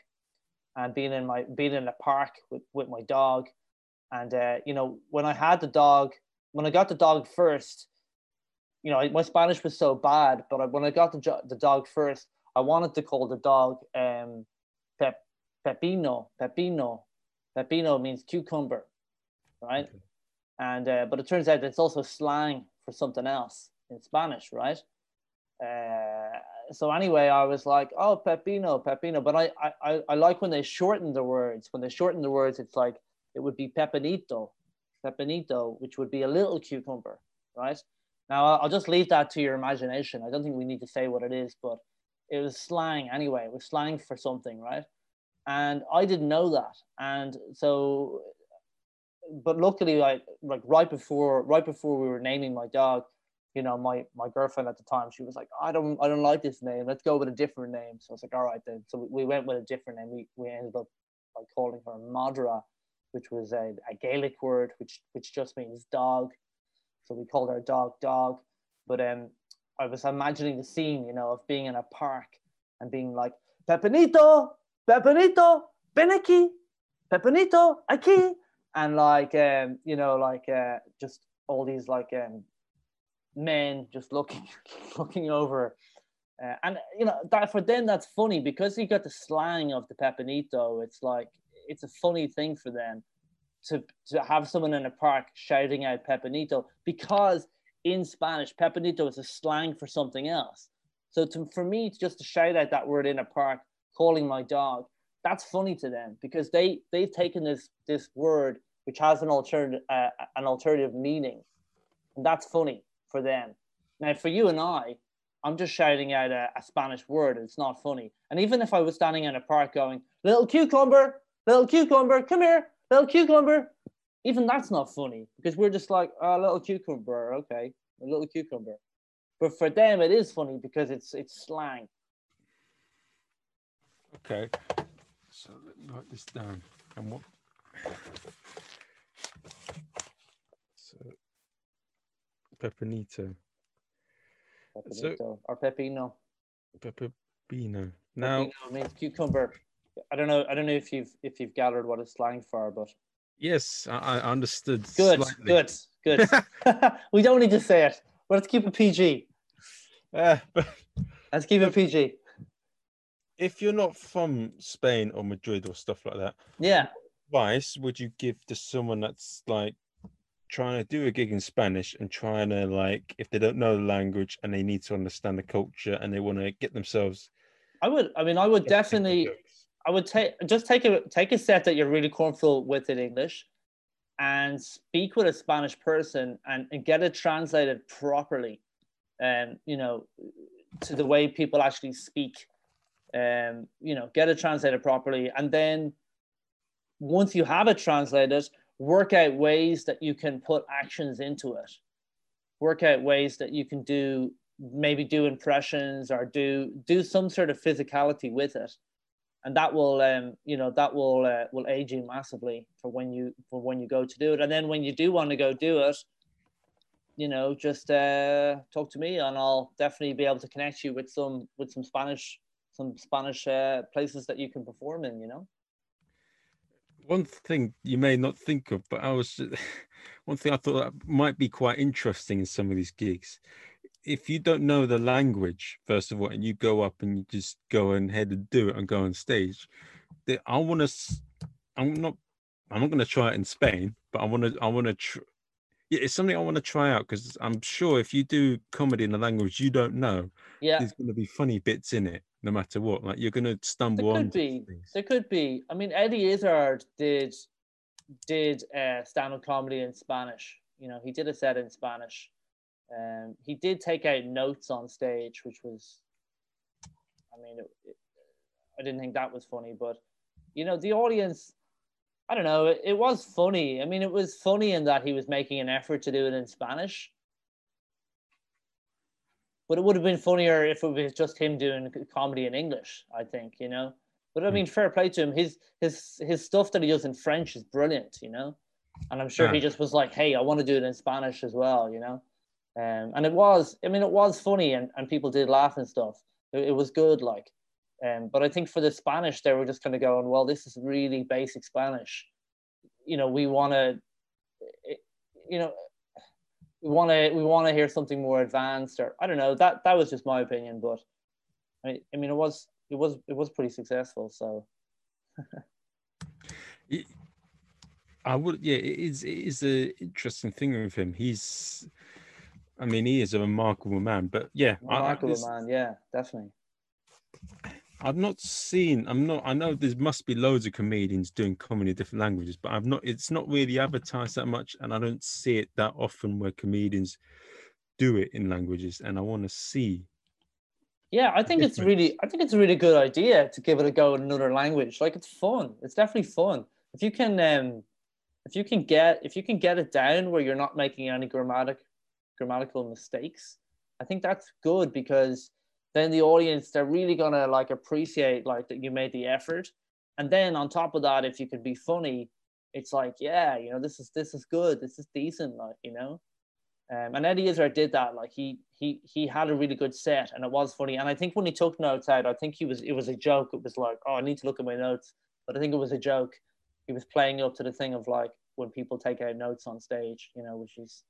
and being in my being in a park with, with my dog. And uh, you know when i had the dog when i got the dog first you know my spanish was so bad but I, when i got the, the dog first i wanted to call the dog um, Pep, pepino pepino. Pepino means cucumber right? Okay. and uh, but it turns out it's also slang for something else in spanish right uh, so anyway, I was like, oh, pepino, pepino. But I, I, I- like when they shorten the words. When they shorten the words, it's like it would be pepinito, pepinito, which would be a little cucumber, right? Now I'll just leave that to your imagination. I don't think we need to say what it is, but it was slang anyway. It was slang for something, right? And I didn't know that, and so, but luckily, like like right before right before we were naming my dog, you know, my my girlfriend at the time, she was like, I don't I don't like this name. Let's go with a different name. So I was like, all right then. So we went with a different name. We we ended up by calling her Madra, which was a, a Gaelic word, which which just means dog. So we called our dog dog. But um I was imagining the scene, you know, of being in a park and being like, Pepinito, Pepinito, Beneki, Pepinito, aquí. And like um, you know, like uh just all these like um men just looking looking over. Uh, and you know that for them that's funny because you got the slang of the pepinito it's like it's a funny thing for them to to have someone in a park shouting out pepinito because in spanish pepinito is a slang for something else. So to, for me it's just to shout out that word in a park calling my dog that's funny to them because they they've taken this this word which has an alternative uh, an alternative meaning, and that's funny for them. Now, for you and I, I'm just shouting out a, a Spanish word. It's not funny. And even if I was standing in a park going, "Little cucumber, little cucumber, come here, little cucumber," even that's not funny because we're just like, "A oh, little cucumber, okay, a little cucumber." But for them, it is funny because it's it's slang. Okay, so let me write this down. And what? So, Pepinito. Pepinito so, or Pepino. Pepino. Now Pepino means cucumber. I don't know. I don't know if you've if you've gathered what it's slang for, but yes, I, I understood. Good, slightly. good, good. we don't need to say it. But let's keep it PG. Uh, but let's keep it PG. If you're not from Spain or Madrid or stuff like that, yeah, advice would you give to someone that's like trying to do a gig in Spanish and trying to like if they don't know the language and they need to understand the culture and they want to get themselves I would I mean I would definitely I would take just take a take a set that you're really comfortable with in English and speak with a Spanish person and, and get it translated properly and um, you know to the way people actually speak um you know get it translated properly. And then once you have it translated work out ways that you can put actions into it. Work out ways that you can do maybe do impressions or do do some sort of physicality with it. And that will um you know that will uh, will aid you massively for when you for when you go to do it. And then when you do want to go do it you know just uh talk to me and i'll definitely be able to connect you with some with some spanish some spanish uh, places that you can perform in you know one thing you may not think of, but I was one thing I thought might be quite interesting in some of these gigs. If you don't know the language, first of all, and you go up and you just go ahead and do it and go on stage, I want to. I'm not. I'm not going to try it in Spain, but I want to. I want to. Tr- yeah, it's something I want to try out because I'm sure if you do comedy in a language you don't know, yeah, there's going to be funny bits in it no matter what. Like you're going to stumble there could be. Things. There could be. I mean, Eddie Izzard did did uh, stand-up comedy in Spanish. You know, he did a set in Spanish. Um, he did take out notes on stage, which was, I mean, it, it, I didn't think that was funny, but you know, the audience. I don't know. It, it was funny. I mean, it was funny in that he was making an effort to do it in Spanish but it would have been funnier if it was just him doing comedy in English. I think you know. But I hmm. mean, fair play to him. His his his stuff that he does in French is brilliant, you know. And I'm sure yeah. he just was like, "Hey, I want to do it in Spanish as well," you know. Um, and it was, I mean, it was funny, and, and people did laugh and stuff. It, it was good, like. Um, but I think for the Spanish, they were just kind of going, "Well, this is really basic Spanish." You know, we want to, you know, we want to we want to hear something more advanced or I don't know that that was just my opinion but I, I mean it was it was it was pretty successful so. I would yeah it is it is an interesting thing with him. He's I mean he is a remarkable man but yeah remarkable I, man yeah definitely I've not seen. I'm not. I know there must be loads of comedians doing comedy in different languages, but I've not. It's not really advertised that much, and I don't see it that often where comedians do it in languages. And I want to see. Yeah, I think it's really. I think it's a really good idea to give it a go in another language. Like it's fun. It's definitely fun if you can. um If you can get if you can get it down where you're not making any grammatic grammatical mistakes, I think that's good because then the audience they're really gonna like appreciate like that you made the effort. And then on top of that if you can be funny it's like yeah you know this is this is good. This is decent like you know? Um, and Eddie Izzard did that like he he he had a really good set and it was funny. And I think when he took notes out I think he was it was a joke. It was like oh I need to look at my notes. But I think it was a joke. He was playing up to the thing of like when people take out notes on stage you know which is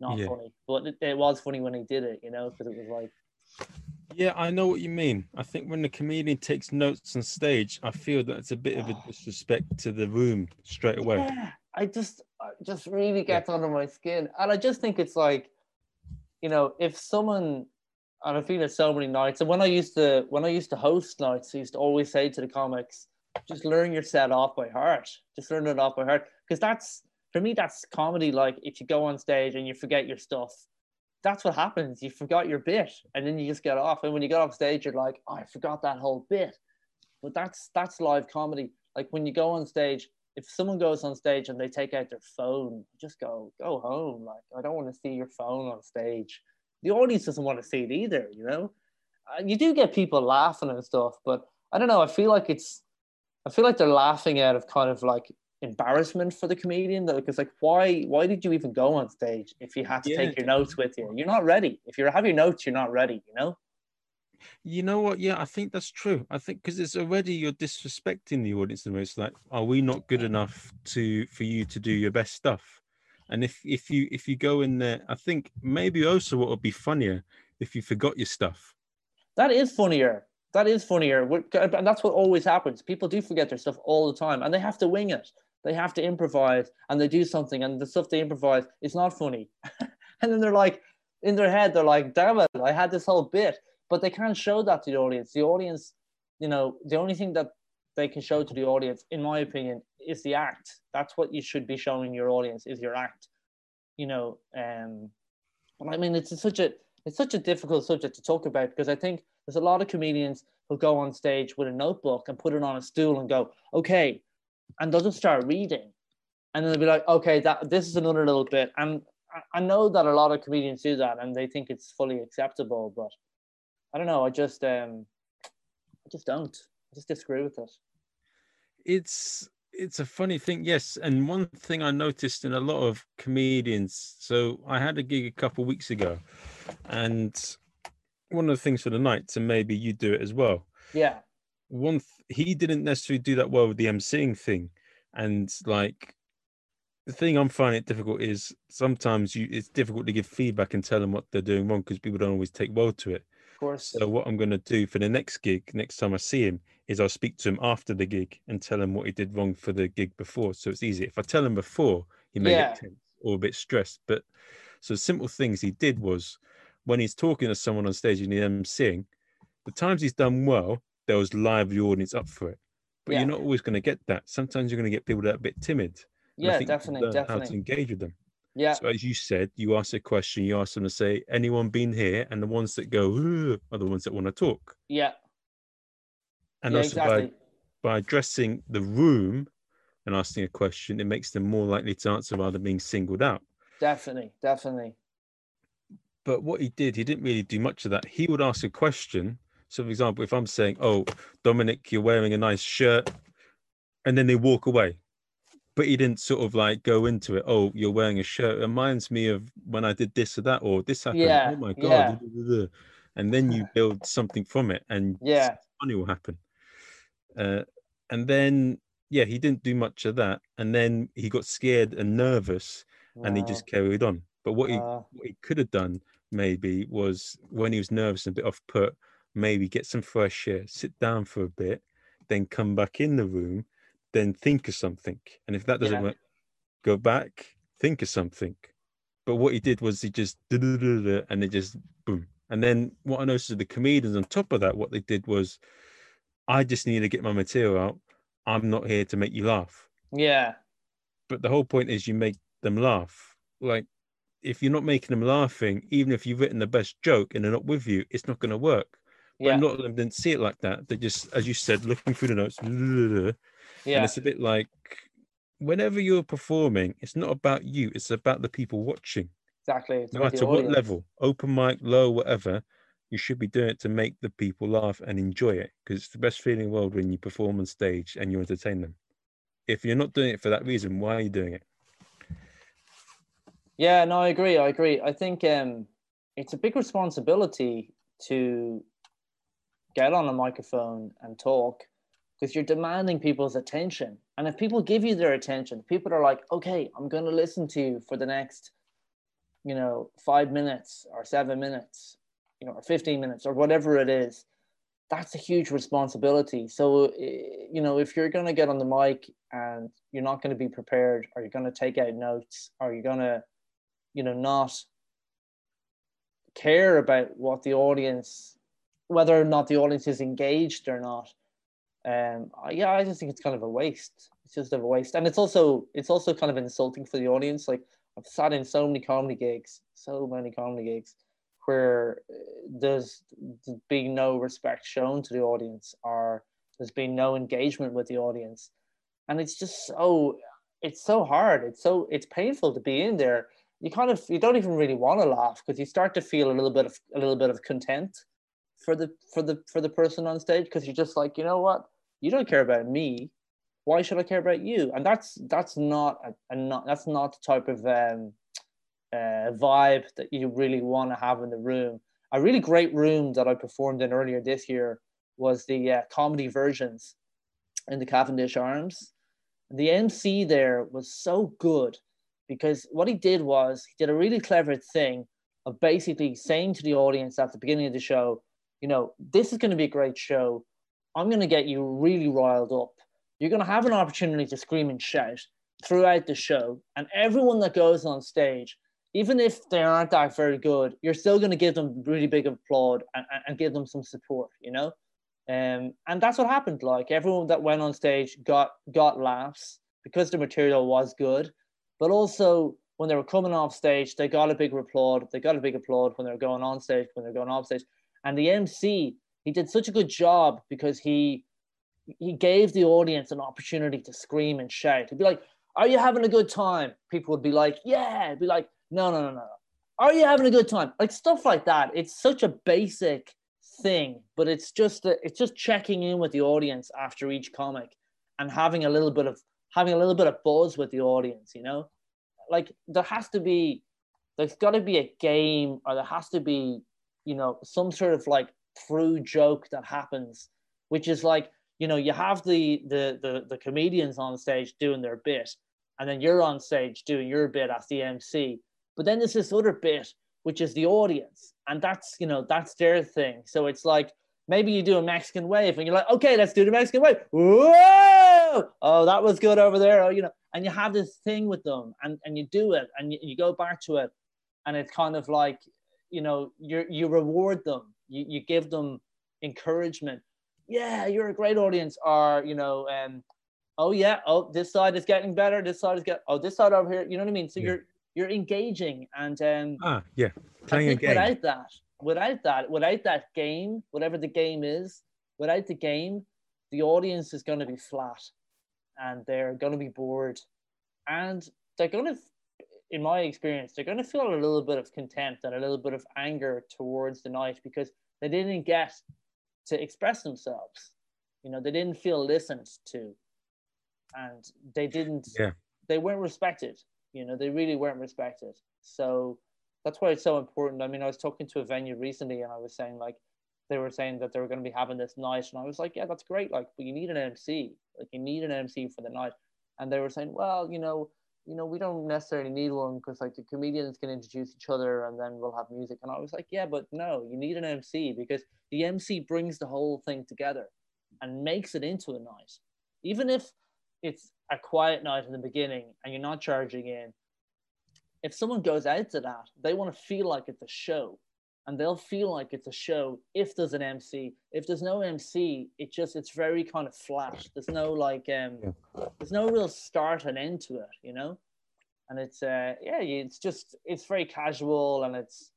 not yeah. funny. But it, it was funny when he did it you know because it was like yeah, I know what you mean. I think when the comedian takes notes on stage, I feel that it's a bit of a disrespect to the room straight away. Yeah, I just, I just really gets yeah. under my skin, and I just think it's like, you know, if someone, and I've been at so many nights, and when I used to, when I used to host nights, I used to always say to the comics, just learn your set off by heart. Just learn it off by heart. Because that's for me, that's comedy. Like if you go on stage and you forget your stuff, that's what happens. You forgot your bit, and then you just get off. And when you get off stage, you're like, oh, I forgot that whole bit. But that's that's live comedy. Like when you go on stage, if someone goes on stage and they take out their phone, just go go home. Like I don't want to see your phone on stage. The audience doesn't want to see it either. You know, uh, you do get people laughing and stuff, but I don't know. I feel like it's I feel like they're laughing out of kind of like embarrassment for the comedian though because like why why did you even go on stage if you had to Yeah. take your notes with you you're not ready if you have your notes you're not ready you know You know what? Yeah, I think that's true. I think because it's already you're disrespecting the audience the most. Like, are we not good enough to for you to do your best stuff? And if if you if you go in there, I think maybe also what would be funnier if you forgot your stuff. that is funnier that is funnier and that's what always happens people do forget their stuff all the time and they have to wing it they have to improvise and they do something and the stuff they improvise is not funny. And then they're like in their head they're like damn it i had this whole bit. But they can't show that to the audience. The audience you know the only thing that they can show to the audience in my opinion is the act. That's what you should be showing your audience is your act you know um i mean it's such a it's such a difficult subject to talk about because i think there's a lot of comedians who go on stage with a notebook and put it on a stool and go okay and they'll just start reading. And then they'll be like okay that this is another little bit. And I- i know that a lot of comedians do that and they think it's fully acceptable but i don't know. I just um i just don't. I just disagree with it. It's it's a funny thing. Yes. And one thing i noticed in a lot of comedians so i had a gig a couple weeks ago and one of the things for the night and maybe you do it as well. Yeah one th- he didn't necessarily do that well with the emceeing thing and like the thing i'm finding it difficult is sometimes you it's difficult to give feedback and tell them what they're doing wrong because people don't always take well to it of course so what I'm going to do for the next gig, next time I see him, is I'll speak to him after the gig and tell him what he did wrong for the gig before. So it's easy. If I tell him before, he may Yeah. get tense or a bit stressed. But so simple things he did was when he's talking to someone on stage and he's emceeing, the times he's done well, there was lively audience up for it. But Yeah. you're not always going to get that. Sometimes you're going to get people that are a bit timid. Yeah you definitely How to engage with them. yeah So as you said, you ask a question, you ask them to say, anyone been here? And the ones that go, are the ones that want to talk. yeah And yeah also exactly by, by addressing the room and asking a question, it makes them more likely to answer rather than being singled out. definitely definitely But what he did, he didn't really do much of that. He would ask a question. So, for example, if I'm saying, Oh, Dominic, you're wearing a nice shirt, and then they walk away. But he didn't sort of like go into it. Oh, you're wearing a shirt. It reminds me of when I did this or that, or this happened. Yeah, oh my God. yeah. duh, duh, duh, duh." And then you build something from it and yeah funny will happen. Uh, and then, yeah, he didn't do much of that. And then he got scared and nervous and he just carried on. But what he uh, what he could have done maybe was when he was nervous and a bit off put, maybe get some fresh air, sit down for a bit, then come back in the room, then think of something. And if that doesn't Yeah. work, go back, think of something. But what he did was he just and it just boom. And then what I noticed with the comedians on top of that, what they did was I just need to get my material out. I'm not here to make you laugh yeah but the whole point is you make them laugh. Like if you're not making them laughing, even if you've written the best joke and they're not with you, it's not going to work. But yeah a lot of them didn't see it like that. They just, as you said, looking through the notes, Yeah. and it's a bit like whenever you're performing, it's not about you; it's about the people watching. exactly it's No matter what level, open mic, low, whatever, you should be doing it to make the people laugh and enjoy it because it's the best feeling in the world when you perform on stage and you entertain them. If you're not doing it for that reason, why are you doing it? Yeah, no, I agree. I agree. I think um, it's a big responsibility to get on a microphone and talk because you're demanding people's attention. And if people give you their attention, people are like, okay, I'm going to listen to you for the next, you know, five minutes or seven minutes, you know, or 15 minutes or whatever it is. That's a huge responsibility. So, eh, you know, if you're going to get on the mic and you're not going to be prepared, or you're going to take out notes, or you're going to, you know, not care about what the audience, whether or not the audience is engaged or not, Um, yeah, I just think it's kind of a waste. It's just a waste, and it's also it's also kind of insulting for the audience. Like I've sat in so many comedy gigs, so many comedy gigs, where uh, there's, there's been no respect shown to the audience, or there's been no engagement with the audience, and it's just so it's so hard. It's so it's painful to be in there. You kind of you don't even really want to laugh because you start to feel a little bit of a little bit of content for the for the for the person on stage because you're just like you know what? You don't care about me. Why should i care about you? And that's that's not a, a not that's not the type of um, uh, vibe that you really want to have in the room. A really great room that i performed in earlier this year was the uh, Comedy Virgins in the cavendish arms. The mc there was so good because what he did was he did a really clever thing of basically saying to the audience at the beginning of the show you know this is going to be a great show I'm going to get you really riled up. You're going to have an opportunity to scream and shout throughout the show. And everyone that goes on stage, even if they aren't that very good, you're still going to give them really big applaud and, and give them some support, you know? Um, and that's what happened. Like everyone that went on stage got got laughs because the material was good, but also when they were coming off stage, they got a big applaud. They got a big applaud when they were going on stage, when they're going off stage. And the MC he did such a good job because he he gave the audience an opportunity to scream and shout. He'd be like, "Are you having a good time?" People would be like, "Yeah." He'd be like, "No, no, no, no. Are you having a good time?" Like stuff like that. It's such a basic thing, but it's just a, it's just checking in with the audience after each comic and having a little bit of having a little bit of buzz with the audience. You know, like there has to be there's got to be a game or there has to be you know some sort of like through joke that happens, which is like, you know, you have the the the, the comedians on stage doing their bit, and then you're on stage doing your bit as the MC. But then there's this other bit, which is the audience, and that's you know that's their thing. So it's like maybe you do a Mexican wave, and you're like, okay, let's do the Mexican wave. Whoa! Oh, that was good over there. Oh, you know, and you have this thing with them, and and you do it, and you, you go back to it, and it's kind of like, you know, you you reward them. You, you give them encouragement. Yeah you're a great audience or you know um oh yeah oh this side is getting better. This side is get oh this side over here. You know what i mean? So yeah. you're you're engaging and um ah yeah. Playing a game. without that without that without that game whatever the game is without the game the audience is going to be flat and they're going to be bored and they're going to in my experience, they're going to feel a little bit of contempt and a little bit of anger towards the night because they didn't get to express themselves. You know, they didn't feel listened to, and they didn't. Yeah. They weren't respected. You know, they really weren't respected. So that's why it's so important. I mean, I was talking to a venue recently, and I was saying like, they were saying that they were going to be having this night, and I was like, yeah, that's great. Like, but you need an MC. Like, you need an MC for the night. And they were saying, well, you know, you know, we don't necessarily need one because like the comedians can introduce each other and then we'll have music. And I was like, yeah, but no, you need an MC because the MC brings the whole thing together and makes it into a night. Even if it's a quiet night in the beginning and you're not charging in, if someone goes out to that, they want to feel like it's a show and they'll feel like it's a show if there's an MC. If there's no MC, it just it's very kind of flat. There's no like um there's no real start and end to it, you know? And it's uh yeah, it's just it's very casual and it's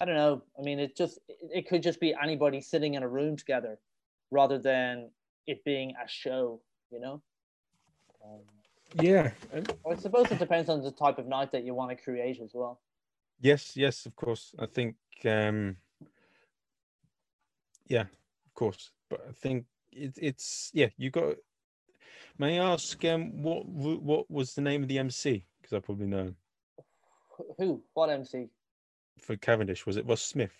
I don't know. I mean it just it could just be anybody sitting in a room together rather than it being a show, you know? Um, yeah. I suppose it depends on the type of night that you want to create as well. Yes, yes, of course. I think, um, yeah, of course. But I think it, it's yeah. You got. May I ask um, what what was the name of the MC? Because I probably know. Who? What MC? For Cavendish, was it was Smith?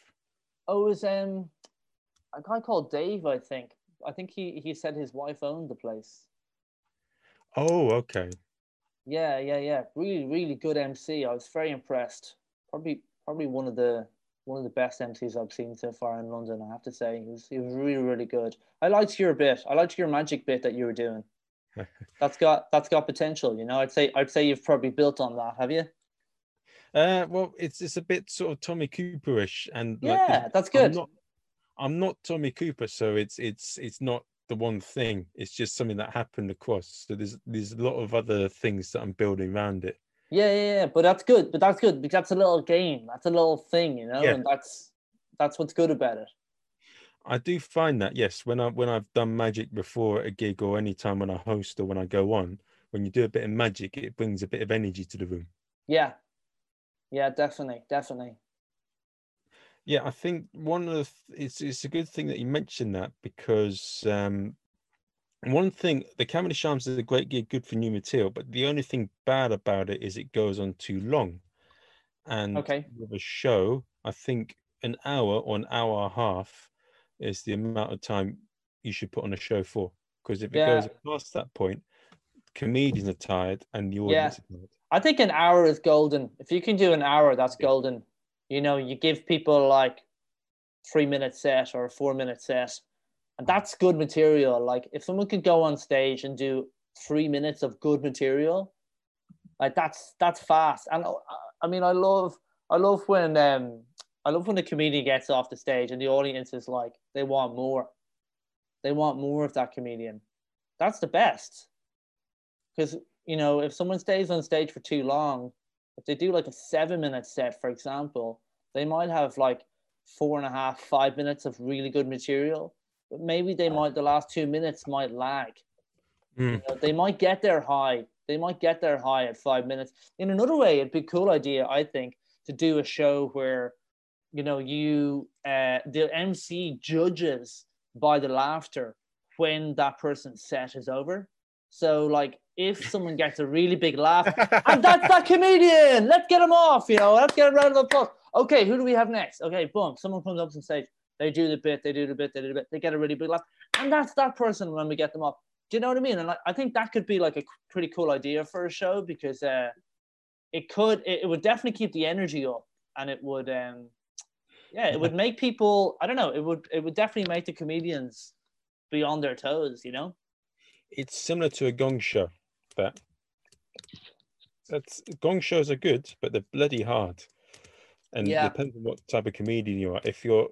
Oh, it was um, a guy called Dave. I think. I think he he said his wife owned the place. Oh, okay. Yeah, yeah, yeah. Really, really good MC. I was very impressed probably probably one of the one of the best MCs I've seen so far in London. I have to say, he was he was really really good. I liked your bit. I liked your magic bit that you were doing. that's got that's got potential. You know, I'd say I'd say you've probably built on that. Have you? Uh, well, it's it's a bit sort of Tommy Cooperish, and yeah, like, that's good. I'm not, I'm not Tommy Cooper, so it's it's it's not the one thing. It's just something that happened across. So there's there's a lot of other things that I'm building around it. Yeah, yeah, yeah. But that's good. But that's good because that's a little game. That's a little thing, you know, Yeah. and that's that's what's good about it. I do find that yes, when I when I've done magic before a gig or any time when I host or when I go on, when you do a bit of magic, it brings a bit of energy to the room. Yeah. Yeah, definitely, definitely. Yeah, I think one of the it's it's a good thing that you mentioned that because um, one thing the Comedy Shams is a great gig, good for new material, but the only thing bad about it is it goes on too long. And Okay. with a show, I think an hour or an hour and a half is the amount of time you should put on a show for. Because if it goes past that point, comedians are tired and the Yeah. audience tired. I think an hour is golden. If you can do an hour, that's golden. You know, you give people like three minute set or a four minute set, and that's good material. Like if someone could go on stage and do three minutes of good material, like that's that's fast. And uh, I mean, I love I love when um I love when a comedian gets off the stage and the audience is like they want more. They want more of that comedian. That's the best. Because you know, if someone stays on stage for too long, if they do like a seven minute set, for example, they might have like four and a half, five minutes of really good material, but maybe they might, the last two minutes might lag. Mm. You know, they might get their high. They might get their high at five minutes. In another way, it'd be a cool idea, I think, to do a show where, you know, you, uh, the MC judges by the laughter when that person's set is over. So, like, if someone gets a really big laugh, and that's that comedian. Let's get him off. You know, let's get a round of applause. Okay, who do we have next? Okay, boom. Someone comes up on stage. They do the bit. They do the bit. They do the bit. They get a really big laugh, and that's that person when we get them off. Do you know what I mean? And I, I think that could be like a pretty cool idea for a show because uh, it could. It, it would definitely keep the energy up, and it would. um Yeah, it would make people. I don't know. It would. It would definitely make the comedians be on their toes. You know. it's similar to a gong show that that's gong shows are good but they're bloody hard and Yeah. it depends on what type of comedian you are if you're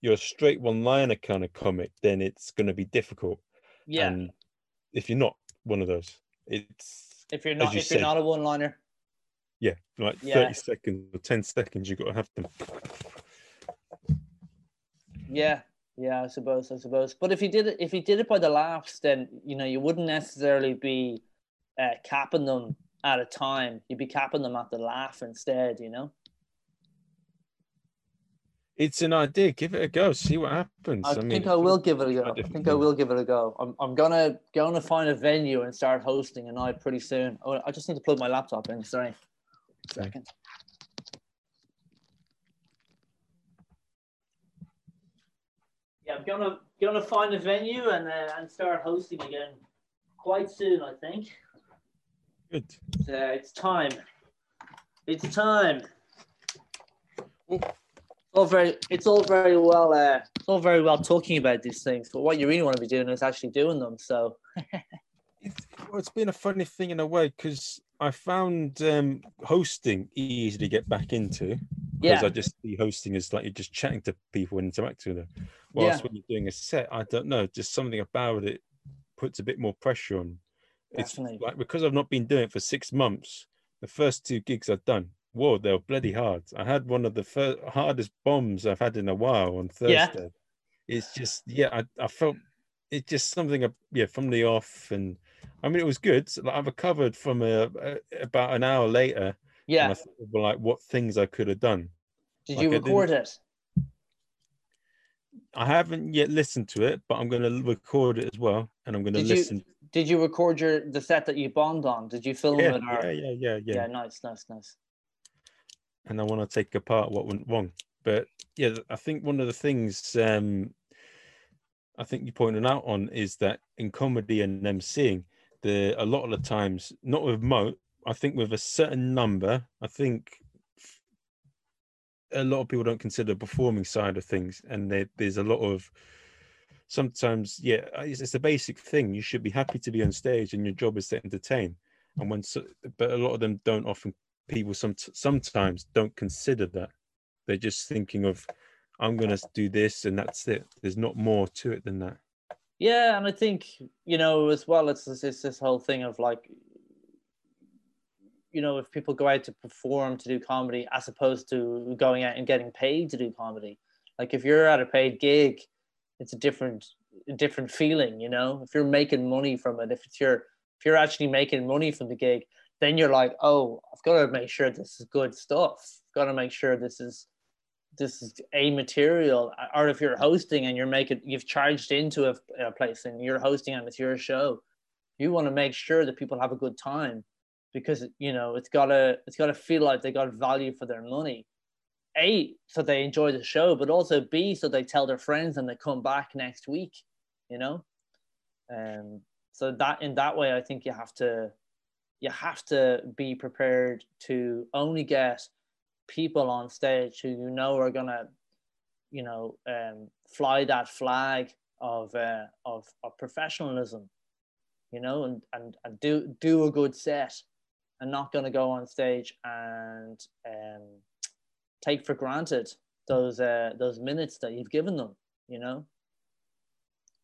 you're a straight one liner kind of comic then it's going to be difficult Yeah. and if you're not one of those it's if you're not, you if you're not a one-liner. yeah like Yeah. 30 seconds or 10 seconds you've got to have them Yeah, yeah, I suppose, I suppose. But if you did it, if you did it by the laughs, then you know you wouldn't necessarily be uh, capping them at a time. You'd be capping them at the laugh instead. You know. It's an idea give it a go see what happens I, mean think I will give it a go. I different think I things. will give it a go. I'm, I'm gonna gonna find a venue and start hosting a night pretty soon. Oh, I just need to plug my laptop in. Sorry, Okay. second. Yeah, I'm gonna gonna find a venue and uh, and start hosting again quite soon. I think good it's, uh, it's time. It's time. Oh. All very, it's all very well. Uh, it's all very well talking about these things, but what you really want to be doing is actually doing them. So it's, well, it's been a funny thing in a way because I found um, hosting easy to get back into because yeah, I just see hosting as like you're just chatting to people and interacting with them. Whilst Yeah. when you're doing a set, I don't know, just something about it puts a bit more pressure on. It's Definitely. like because I've not been doing it for six months, the first two gigs I've done, whoa, they were bloody hard. I had one of the first hardest bombs I've had in a while on Thursday. Yeah. It's just, yeah, I, I felt it's just something, yeah, from the off. And I mean, it was good. Like, I recovered from a, a, about an hour later. And yeah. I thought like what things I could have done. Did like you I record it? I haven't yet listened to it, but I'm going to record it as well, and I'm going to Did you- listen. Did you record your the set that you bombed on? Did you film Yeah, it? Or... yeah, yeah, yeah, yeah, yeah, nice, nice, nice. And I want to take apart what went wrong. But yeah, I think one of the things um, I think you pointed out on is that in comedy and emceeing, the a lot of the times, not with Mo, I think with a certain number, I think a lot of people don't consider the performing side of things, and there, there's a lot of sometimes, yeah, it's, it's a basic thing. You should be happy to be on stage, and your job is to entertain. And when, so, but a lot of them don't often. People some sometimes don't consider that. They're just thinking of, I'm gonna do this, and that's it. There's not more to it than that. Yeah, and I think you know as well. It's this, it's this whole thing of like, you know, if people go out to perform to do comedy as opposed to going out and getting paid to do comedy. Like if you're at a paid gig, it's a different a different feeling. You know, if you're making money from it, if it's your if you're actually making money from the gig, then you're like, oh, I've got to make sure this is good stuff. I've got to make sure this is this is a material. Or if you're hosting and you're making you've charged into a, a place and you're hosting and it's your show you want to make sure that people have a good time because you know it's gotta it's gotta feel like they got value for their money. A so they enjoy the show but also b so they tell their friends and they come back next week you know? Um so that in that way i think you have to you have to be prepared to only get people on stage who you know are gonna, you know, um, fly that flag of, uh, of of professionalism, you know, and and and do do a good set, and not gonna go on stage and um, take for granted those uh, those minutes that you've given them, you know,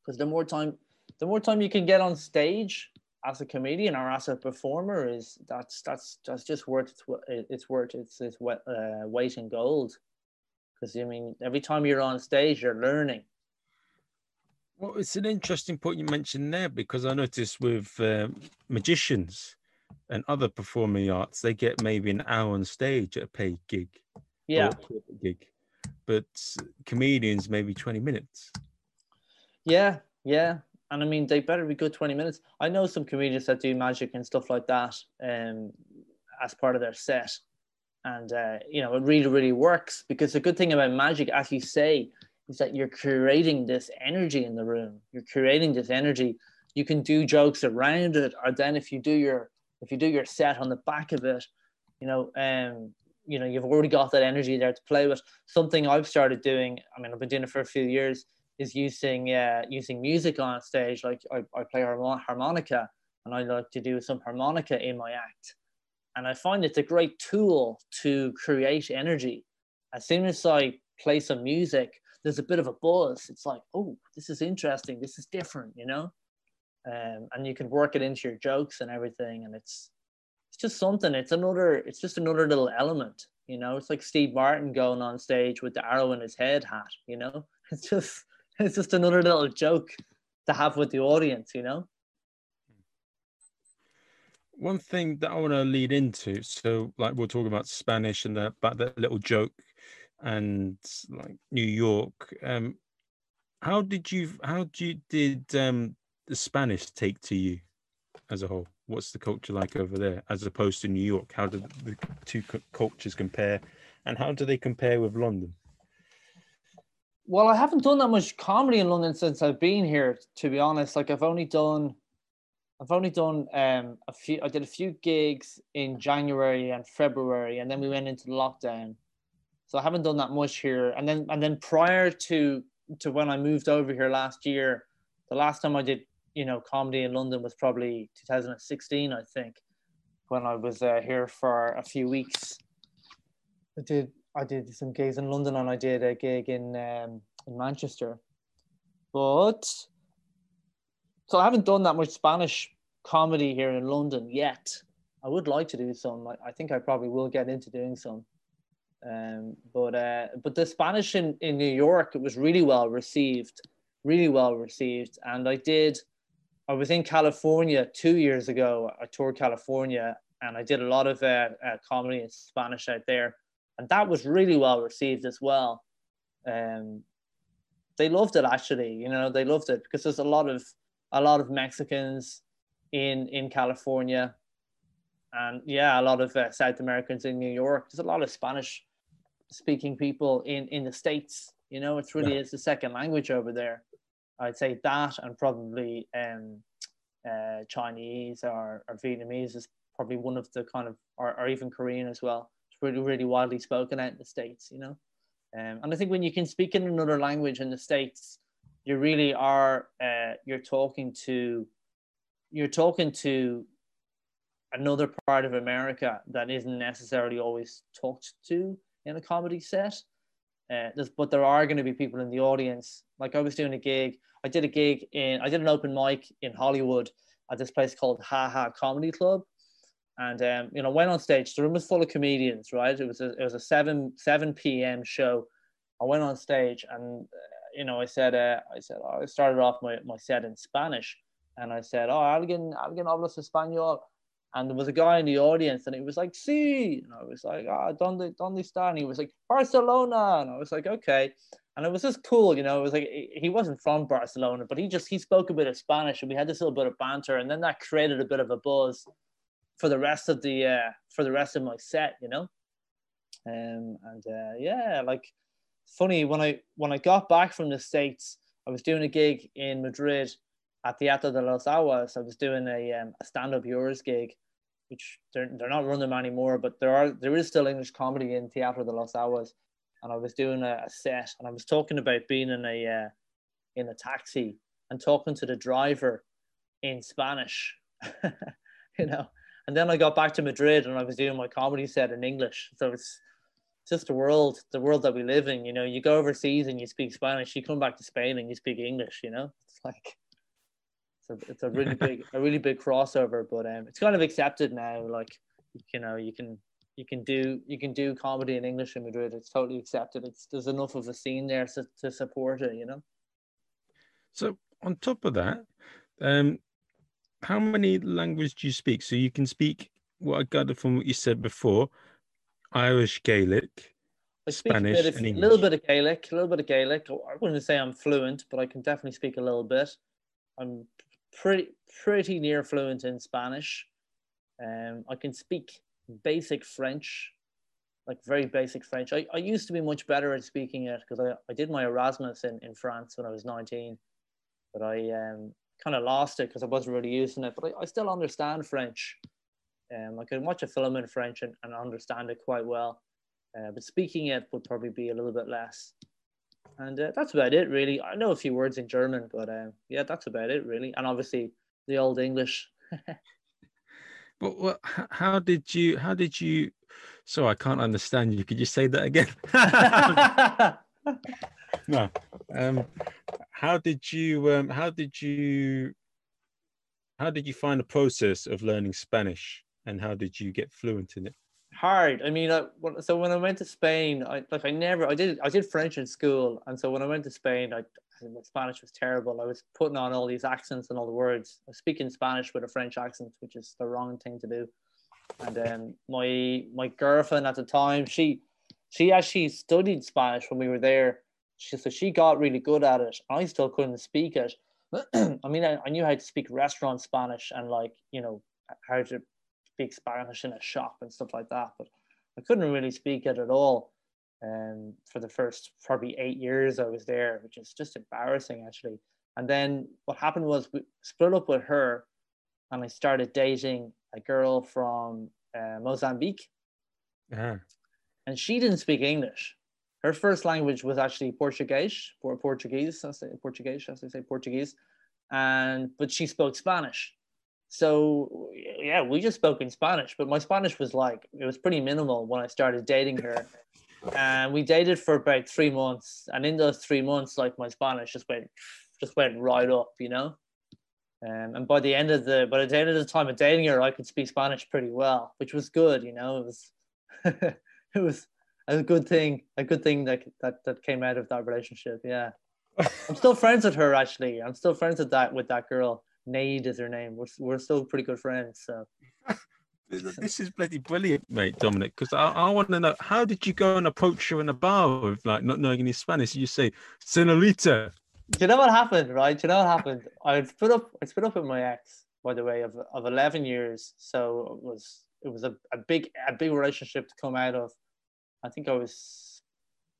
because the more time the more time you can get on stage as a comedian or as a performer is that's that's that's just worth it's, it's worth it's it's uh, weight in gold because I mean every time you're on stage you're learning. Well, it's an interesting point you mentioned there because I noticed with um, magicians and other performing arts, they get maybe an hour on stage at a paid gig. Yeah. Gig, but comedians maybe twenty minutes. Yeah, yeah, and I mean they better be good 20 minutes. I know some comedians that do magic and stuff like that um, as part of their set. And uh, you know, it really, really works because the good thing about magic, as you say, is that you're creating this energy in the room. You're creating this energy. You can do jokes around it, or then if you do your if you do your set on the back of it, you know, um, you know, you've already got that energy there to play with. Something I've started doing, I mean, I've been doing it for a few years, is using uh, using music on stage. Like I, I play harmonica, and I like to do some harmonica in my act, and I find it's a great tool to create energy. As soon as I play some music, there's a bit of a buzz. It's like, oh, this is interesting. This is different, you know. Um, and you can work it into your jokes and everything, and it's it's just something. It's another. It's just another little element, you know. It's like Steve Martin going on stage with the arrow in his head hat, you know. It's just it's just another little joke to have with the audience, you know. One thing that I want to lead into, so like we'll talk about Spanish and the, about that little joke, and like New York. Um, how did you? How did you, did um, the Spanish take to you as a whole? What's the culture like over there as opposed to New York? How do the two cultures compare, and how do they compare with London? Well, I haven't done that much comedy in London since I've been here. To be honest, like I've only done, I've only done um a few. I did a few gigs in January and February, and then we went into lockdown. So I haven't done that much here. And then and then prior to to when I moved over here last year, the last time I did you know comedy in London was probably 2016, I think, when I was uh, here for a few weeks. I did I did some gigs in London and I did a gig in um, in Manchester. But so I haven't done that much Spanish comedy here in London yet. I would like to do some. I, I think I probably will get into doing some. Um, but uh, but the Spanish in, in New York it was really well received, really well received. And I did. I was in California two years ago. I toured California and I did a lot of uh, uh, comedy in Spanish out there and that was really well received as well. Um, they loved it actually. You know, they loved it because there's a lot of a lot of Mexicans in in California, and yeah, a lot of uh, South Americans in New York. There's a lot of Spanish speaking people in in the states. You know, it's really yeah. is the second language over there. I'd say that, and probably um, uh, Chinese or, or Vietnamese is probably one of the kind of, or, or even Korean as well really, really widely spoken out in the States, you know. Um, and I think when you can speak in another language in the States, you really are, uh, you're talking to, you're talking to another part of America that isn't necessarily always talked to in a comedy set. Uh, but there are going to be people in the audience. Like I was doing a gig, I did a gig in, I did an open mic in Hollywood at this place called Ha Ha Comedy Club, and um, you know went on stage. The room was full of comedians, right? It was a, it was a seven seven p.m. show. I went on stage and uh, you know I said uh, I said oh, I started off my, my set in Spanish, and I said oh alguien alguien hablas español and there was a guy in the audience and he was like, see, and I was like, ah, oh, donde, donde está? And he was like, Barcelona. And I was like, okay. And it was just cool, you know, it was like, he wasn't from Barcelona, but he just, he spoke a bit of Spanish and we had this little bit of banter. And then that created a bit of a buzz for the rest of the, uh, for the rest of my set, you know? Um, and uh, yeah, like funny when I, when I got back from the States, I was doing a gig in Madrid at Teatro de las Aguas. I was doing a, um, a stand-up yours gig which they're, they're not running anymore, but there are there is still English comedy in Teatro de las Aguas, and I was doing a, a set, and I was talking about being in a uh, in a taxi and talking to the driver in Spanish, you know, and then I got back to Madrid and I was doing my comedy set in English, so it's just the world, the world that we live in. You know, you go overseas and you speak Spanish, you come back to Spain and you speak English. You know, it's like it's a, it's a really big a really big crossover but um it's kind of accepted now like you know you can you can do you can do comedy in english in madrid it's totally accepted it's there's enough of a scene there to, to support it you know so on top of that um how many languages do you speak so you can speak what i gathered from what you said before irish gaelic I speak Spanish a, bit of, a little bit of Gaelic, a little bit of Gaelic. I wouldn't say I'm fluent, but I can definitely speak a little bit. I'm pretty pretty near fluent in Spanish. Um, I can speak basic French, like very basic French. I, I used to be much better at speaking it because I, I did my Erasmus in, in France when I was 19, but I um, kind of lost it because I wasn't really using it. But I, I still understand French. Um, I can watch a film in French and, and understand it quite well. Uh, but speaking it would probably be a little bit less and uh, that's about it really i know a few words in german but um, yeah that's about it really and obviously the old english but what how did you how did you so i can't understand you could you say that again no um how did you um how did you how did you find the process of learning spanish and how did you get fluent in it hard. I mean, I, so when I went to Spain, I like I never I did I did French in school, and so when I went to Spain, I my Spanish was terrible. I was putting on all these accents and all the words. I was speaking Spanish with a French accent, which is the wrong thing to do. And then my my girlfriend at the time, she she actually studied Spanish when we were there. She so she got really good at it. I still couldn't speak it. I mean, I, I knew how to speak restaurant Spanish and like you know how to speak Spanish in a shop and stuff like that. But I couldn't really speak it at all um, for the first probably eight years I was there, which is just embarrassing actually. And then what happened was we split up with her and I started dating a girl from uh, Mozambique. Uh-huh. And she didn't speak English. Her first language was actually Portuguese, or Portuguese, I say Portuguese, as I say Portuguese, and but she spoke Spanish. So yeah, we just spoke in Spanish, but my Spanish was like it was pretty minimal when I started dating her. And we dated for about three months, and in those three months, like my Spanish just went just went right up, you know. Um, and by the end of the by the end of the time of dating her, I could speak Spanish pretty well, which was good, you know. It was it was a good thing, a good thing that that that came out of that relationship. Yeah, I'm still friends with her actually. I'm still friends with that with that girl Nade is her name. We're, we're still pretty good friends. So this is bloody brilliant, mate, Dominic. Because I, I want to know how did you go and approach her in a bar with like not knowing any Spanish? You say, "Senorita." Do you know what happened, right? Do you know what happened? I split up. I split up with my ex, by the way, of, of eleven years. So it was it was a, a big a big relationship to come out of. I think I was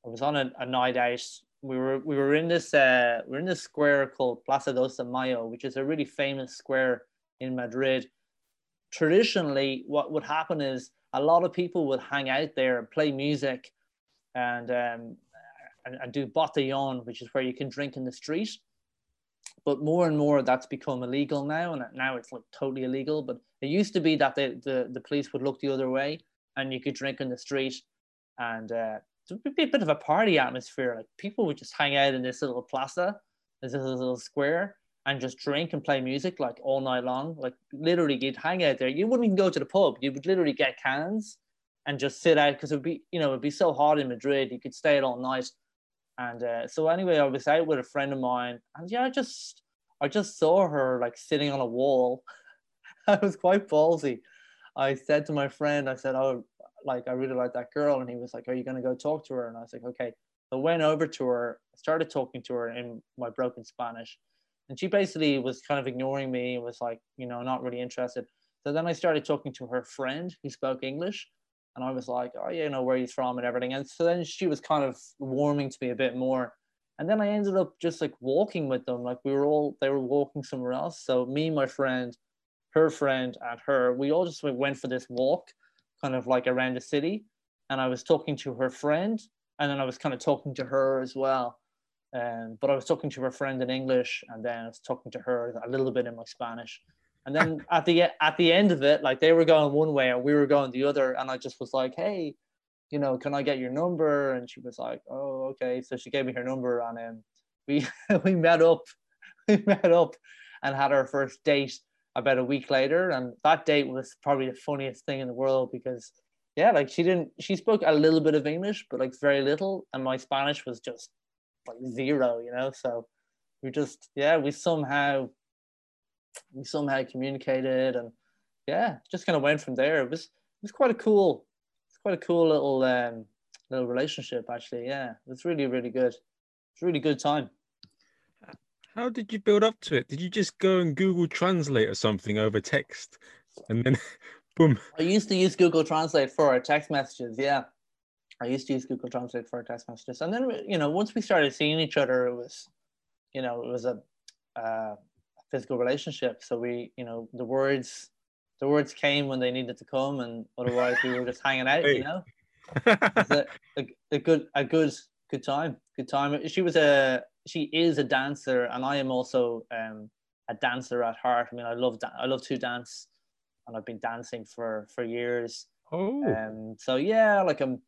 I was on a, a night out we were we were in this uh, we're in this square called Plaza dos Mayo, which is a really famous square in Madrid. Traditionally, what would happen is a lot of people would hang out there and play music, and um, and, and do botellón, which is where you can drink in the street. But more and more, that's become illegal now, and now it's like totally illegal. But it used to be that the the, the police would look the other way, and you could drink in the street, and uh, there would be a bit of a party atmosphere. Like people would just hang out in this little plaza, this little square, and just drink and play music like all night long. Like literally, you'd hang out there. You wouldn't even go to the pub. You would literally get cans and just sit out because it would be, you know, it'd be so hot in Madrid. You could stay all night. And uh, so anyway, I was out with a friend of mine, and yeah, I just, I just saw her like sitting on a wall. I was quite ballsy. I said to my friend, I said, "Oh, like I really like that girl," and he was like, "Are you gonna go talk to her?" And I was like, "Okay." So I went over to her, started talking to her in my broken Spanish, and she basically was kind of ignoring me and was like, you know, not really interested. So then I started talking to her friend who spoke English, and I was like, oh, yeah, you know, where he's from and everything. And so then she was kind of warming to me a bit more. And then I ended up just like walking with them. Like we were all, they were walking somewhere else. So me, my friend, her friend, and her, we all just went for this walk, kind of like around the city. And I was talking to her friend, and then I was kind of talking to her as well. Um, but I was talking to her friend in English, and then I was talking to her a little bit in my Spanish. And then at the at the end of it, like they were going one way and we were going the other, and I just was like, "Hey, you know, can I get your number?" And she was like, "Oh, okay." So she gave me her number, and then we we met up, we met up, and had our first date about a week later. And that date was probably the funniest thing in the world because, yeah, like she didn't, she spoke a little bit of English, but like very little, and my Spanish was just like zero, you know. So we just, yeah, we somehow we somehow communicated and yeah, just kind of went from there. It was it was quite a cool, it's quite a cool little um, little relationship actually. Yeah, it was really really good. It's really good time. How did you build up to it? Did you just go and Google Translate or something over text, and then boom? I used to use Google Translate for our text messages. Yeah, I used to use Google Translate for our text messages, and then you know once we started seeing each other, it was, you know, it was a uh, physical relationship. So we, you know, the words, the words came when they needed to come, and otherwise we were just hanging out. You know, a, a, a, good, a good, good time, good time. She was a, she is a dancer, and I am also um, a dancer at heart. I mean, I love, da- I love to dance, and I've been dancing for for years. Oh, um, so yeah, like I'm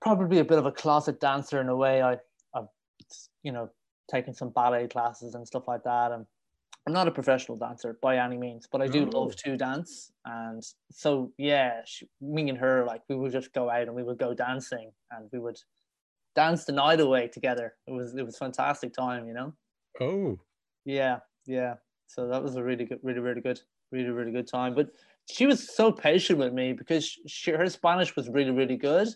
probably a bit of a closet dancer in a way. I, I've, you know, taken some ballet classes and stuff like that, and I'm not a professional dancer by any means, but I do Oh. love to dance. And so, yeah, she, me and her, like, we would just go out and we would go dancing and we would dance the night away together. It was, it was fantastic time, you know? oh, Yeah, yeah. So that was a really good, really, really good, really, really good time. But she was so patient with me because she, her Spanish was really, really good.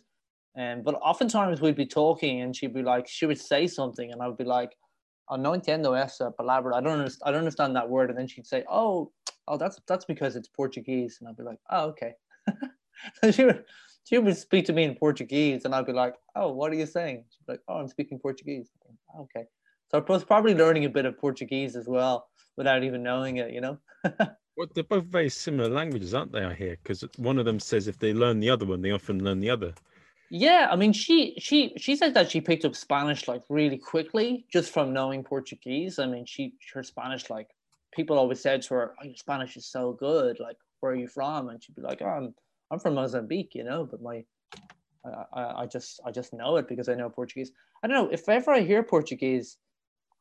And but oftentimes we'd be talking and she'd be like, she would say something and I would be like, oh, no entiendo esa palabra. I don't understand. I don't understand that word. And then she'd say, oh, oh, that's that's because it's Portuguese. And I'd be like, oh, okay. so she would she would speak to me in Portuguese, and I'd be like, oh, what are you saying? She'd be like, oh, I'm speaking Portuguese. "Oh, okay. So I was probably learning a bit of Portuguese as well without even knowing it, you know? well, they're both very similar languages, aren't they? I hear because one of them says if they learn the other one, they often learn the other. Yeah, I mean, she she she said that she picked up Spanish like really quickly just from knowing Portuguese. I mean, she her Spanish like people always said to her, "Oh, your Spanish is so good. Like, where are you from?" And she'd be like, "Oh, I'm I'm from Mozambique, you know, but my I, I, just I just know it because I know Portuguese. I don't know if ever I hear Portuguese,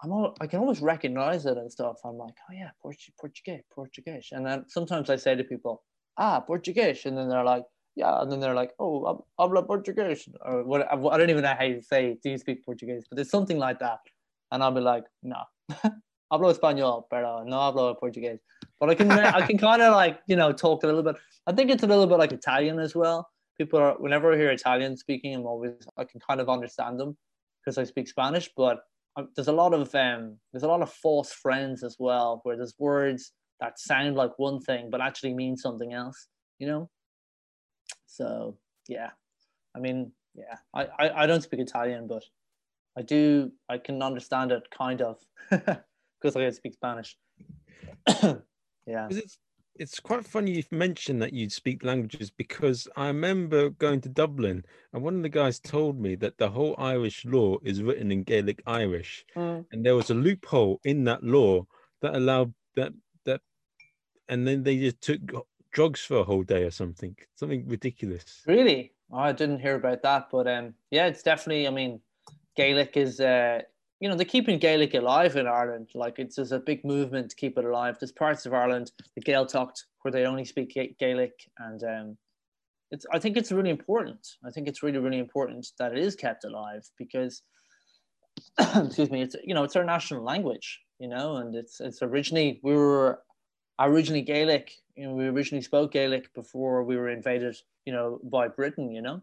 I'm all, I can always recognize it and stuff. I'm like, oh yeah, Portu- Portuguese, Portuguese. And then sometimes I say to people, ah, Portuguese, and then they're like, yeah, and then they're like, oh, hab- habla Portuguese, or what? I don't even know how you say, do you speak Portuguese? But it's something like that, and I'll be like, no, hablo español, pero no hablo Portuguese. But I can I can kind of like you know talk a little bit. I think it's a little bit like Italian as well. People are whenever I hear Italian speaking, I'm always I can kind of understand them because I speak Spanish. But um, there's a lot of um, there's a lot of false friends as well, where there's words that sound like one thing but actually mean something else. You know. So yeah, I mean yeah, I I, I don't speak Italian, but I do I can understand it kind of because I don't speak Spanish. yeah. It's, it's quite funny you've mentioned that you speak languages because I remember going to Dublin and one of the guys told me that the whole Irish law is written in Gaelic Irish Mm. and there was a loophole in that law that allowed that that and then they just took drugs for a whole day or something something ridiculous Really? Oh, I didn't hear about that, but um, yeah, it's definitely. I mean, Gaelic is uh, you know, they're keeping Gaelic alive in Ireland. Like it's there's a big movement to keep it alive. There's parts of Ireland, the Gaeltacht, where they only speak Gaelic, and um, it's. I think it's really important. I think it's really, really important that it is kept alive because, excuse me, it's you know, it's our national language, you know, and it's it's originally we were originally Gaelic. You know, we originally spoke Gaelic before we were invaded, you know, by Britain. You know.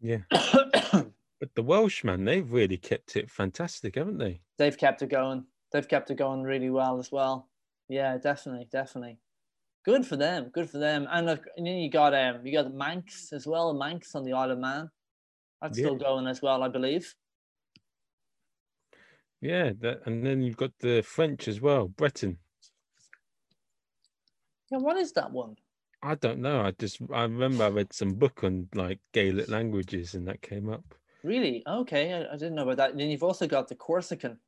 Yeah. But the Welsh, man, they've really kept it fantastic, haven't they? They've kept it going. They've kept it going really well as well. Yeah, definitely, definitely. Good for them. Good for them. And look, and then you got um, you got the Manx as well. Manx on the Isle of Man. That's yeah. still going as well, I believe. Yeah, that, and then you've got the French as well, Breton. Yeah, what is that one? I don't know. I just I remember I read some book on like Gaelic languages, and that came up. Really? Okay, I, I, didn't know about that. And then you've also got the Corsican.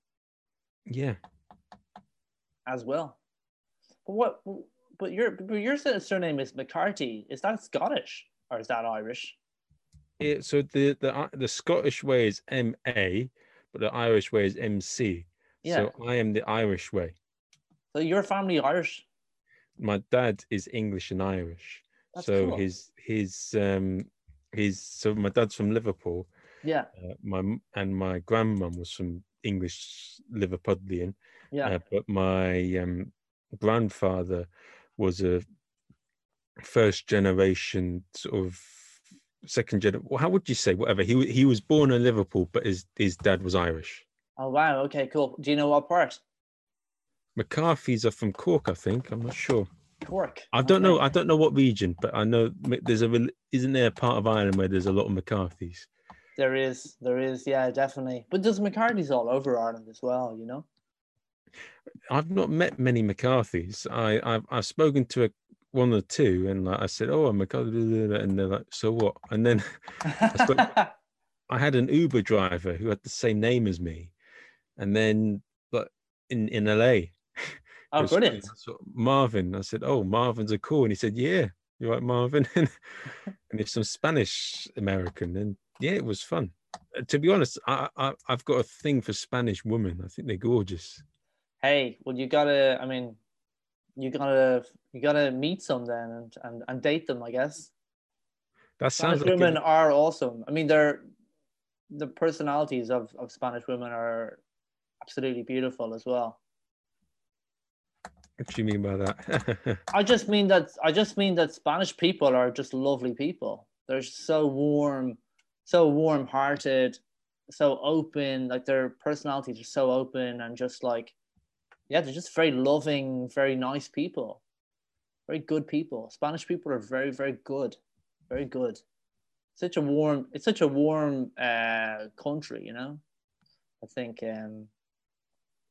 Yeah. As well. But what? But your but your surname is McCarthy. Is that Scottish or is that Irish? Yeah. So the the uh, the Scottish way is M A, but the Irish way is M C. Yeah. So I am the Irish way. So your family Irish? My dad is English and Irish. That's so cool. his his um his so my dad's from Liverpool yeah. Uh, my and my grandmum was from English Liverpudlian. Yeah. Uh, but my um, grandfather was a first generation sort of second generation. Well, how would you say? Whatever. He he was born in Liverpool, but his his dad was Irish. Oh wow. Okay. Cool. Do you know what part? McCarthy's are from Cork, I think. I'm not sure. Cork. I don't okay. know. I don't know what region, but I know there's a isn't there a part of Ireland where there's a lot of McCarthy's. There is, there is, yeah, definitely. But there's McCarthy's all over Ireland as well, you know. I've not met many McCarthy's. I I've, I've spoken to a, one or two, and like I said, "Oh, I'm McCarthy," and they're like, "So what?" And then I, spoke, I had an Uber driver who had the same name as me, and then but in in LA. Oh, brilliant! Marvin. I said, "Oh, Marvin's a cool," and he said, "Yeah, you're right, Marvin." and if some Spanish American, and yeah, it was fun. Uh, to be honest, I, I I've got a thing for Spanish women. I think they're gorgeous. Hey, well, you gotta. I mean, you gotta you gotta meet some then and and, and date them. I guess. That sounds. Spanish like women a... are awesome. I mean, they're the personalities of of Spanish women are absolutely beautiful as well. What do you mean by that? I just mean that I just mean that Spanish people are just lovely people. They're so warm so warm hearted, so open. Like their personalities are so open and just like, yeah, they're just very loving, very nice people, very good people. Spanish people are very, very good, very good. Such a warm, it's such a warm uh, country, you know. I think, um,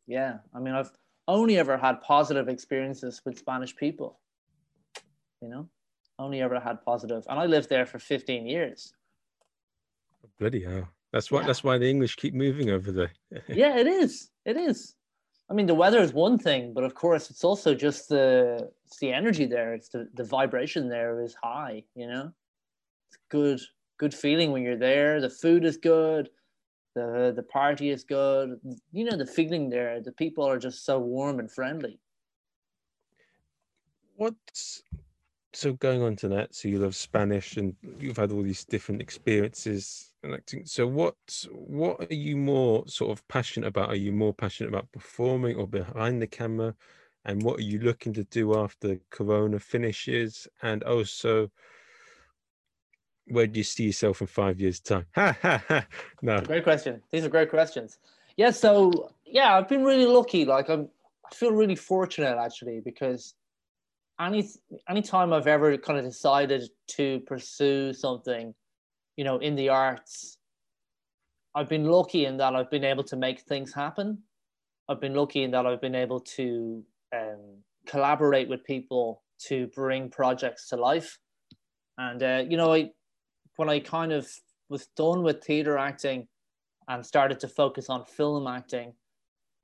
yeah. I mean, I've only ever had positive experiences with Spanish people. You know, only ever had positive, and I lived there for 15 years. Bloody hell. That's why yeah. that's why the English keep moving over there. yeah, it is. It is. I mean, the weather is one thing, but of course, it's also just the it's the energy there. It's the, the vibration there is high. You know, it's good good feeling when you're there. The food is good. The the party is good. You know, the feeling there. The people are just so warm and friendly. What's so going on to that? So you love Spanish, and you've had all these different experiences acting. So what what are you more sort of passionate about? Are you more passionate about performing or behind the camera? And what are you looking to do after Corona finishes? And also, where do you see yourself in five years' time? No, great question. These are great questions. Yeah. So yeah, I've been really lucky. Like I'm, I feel really fortunate actually because any anytime I've ever kind of decided to pursue something you know, in the arts, I've been lucky in that I've been able to make things happen. I've been lucky in that I've been able to um, collaborate with people to bring projects to life. And, uh, you know, I, when I kind of was done with theater acting and started to focus on film acting,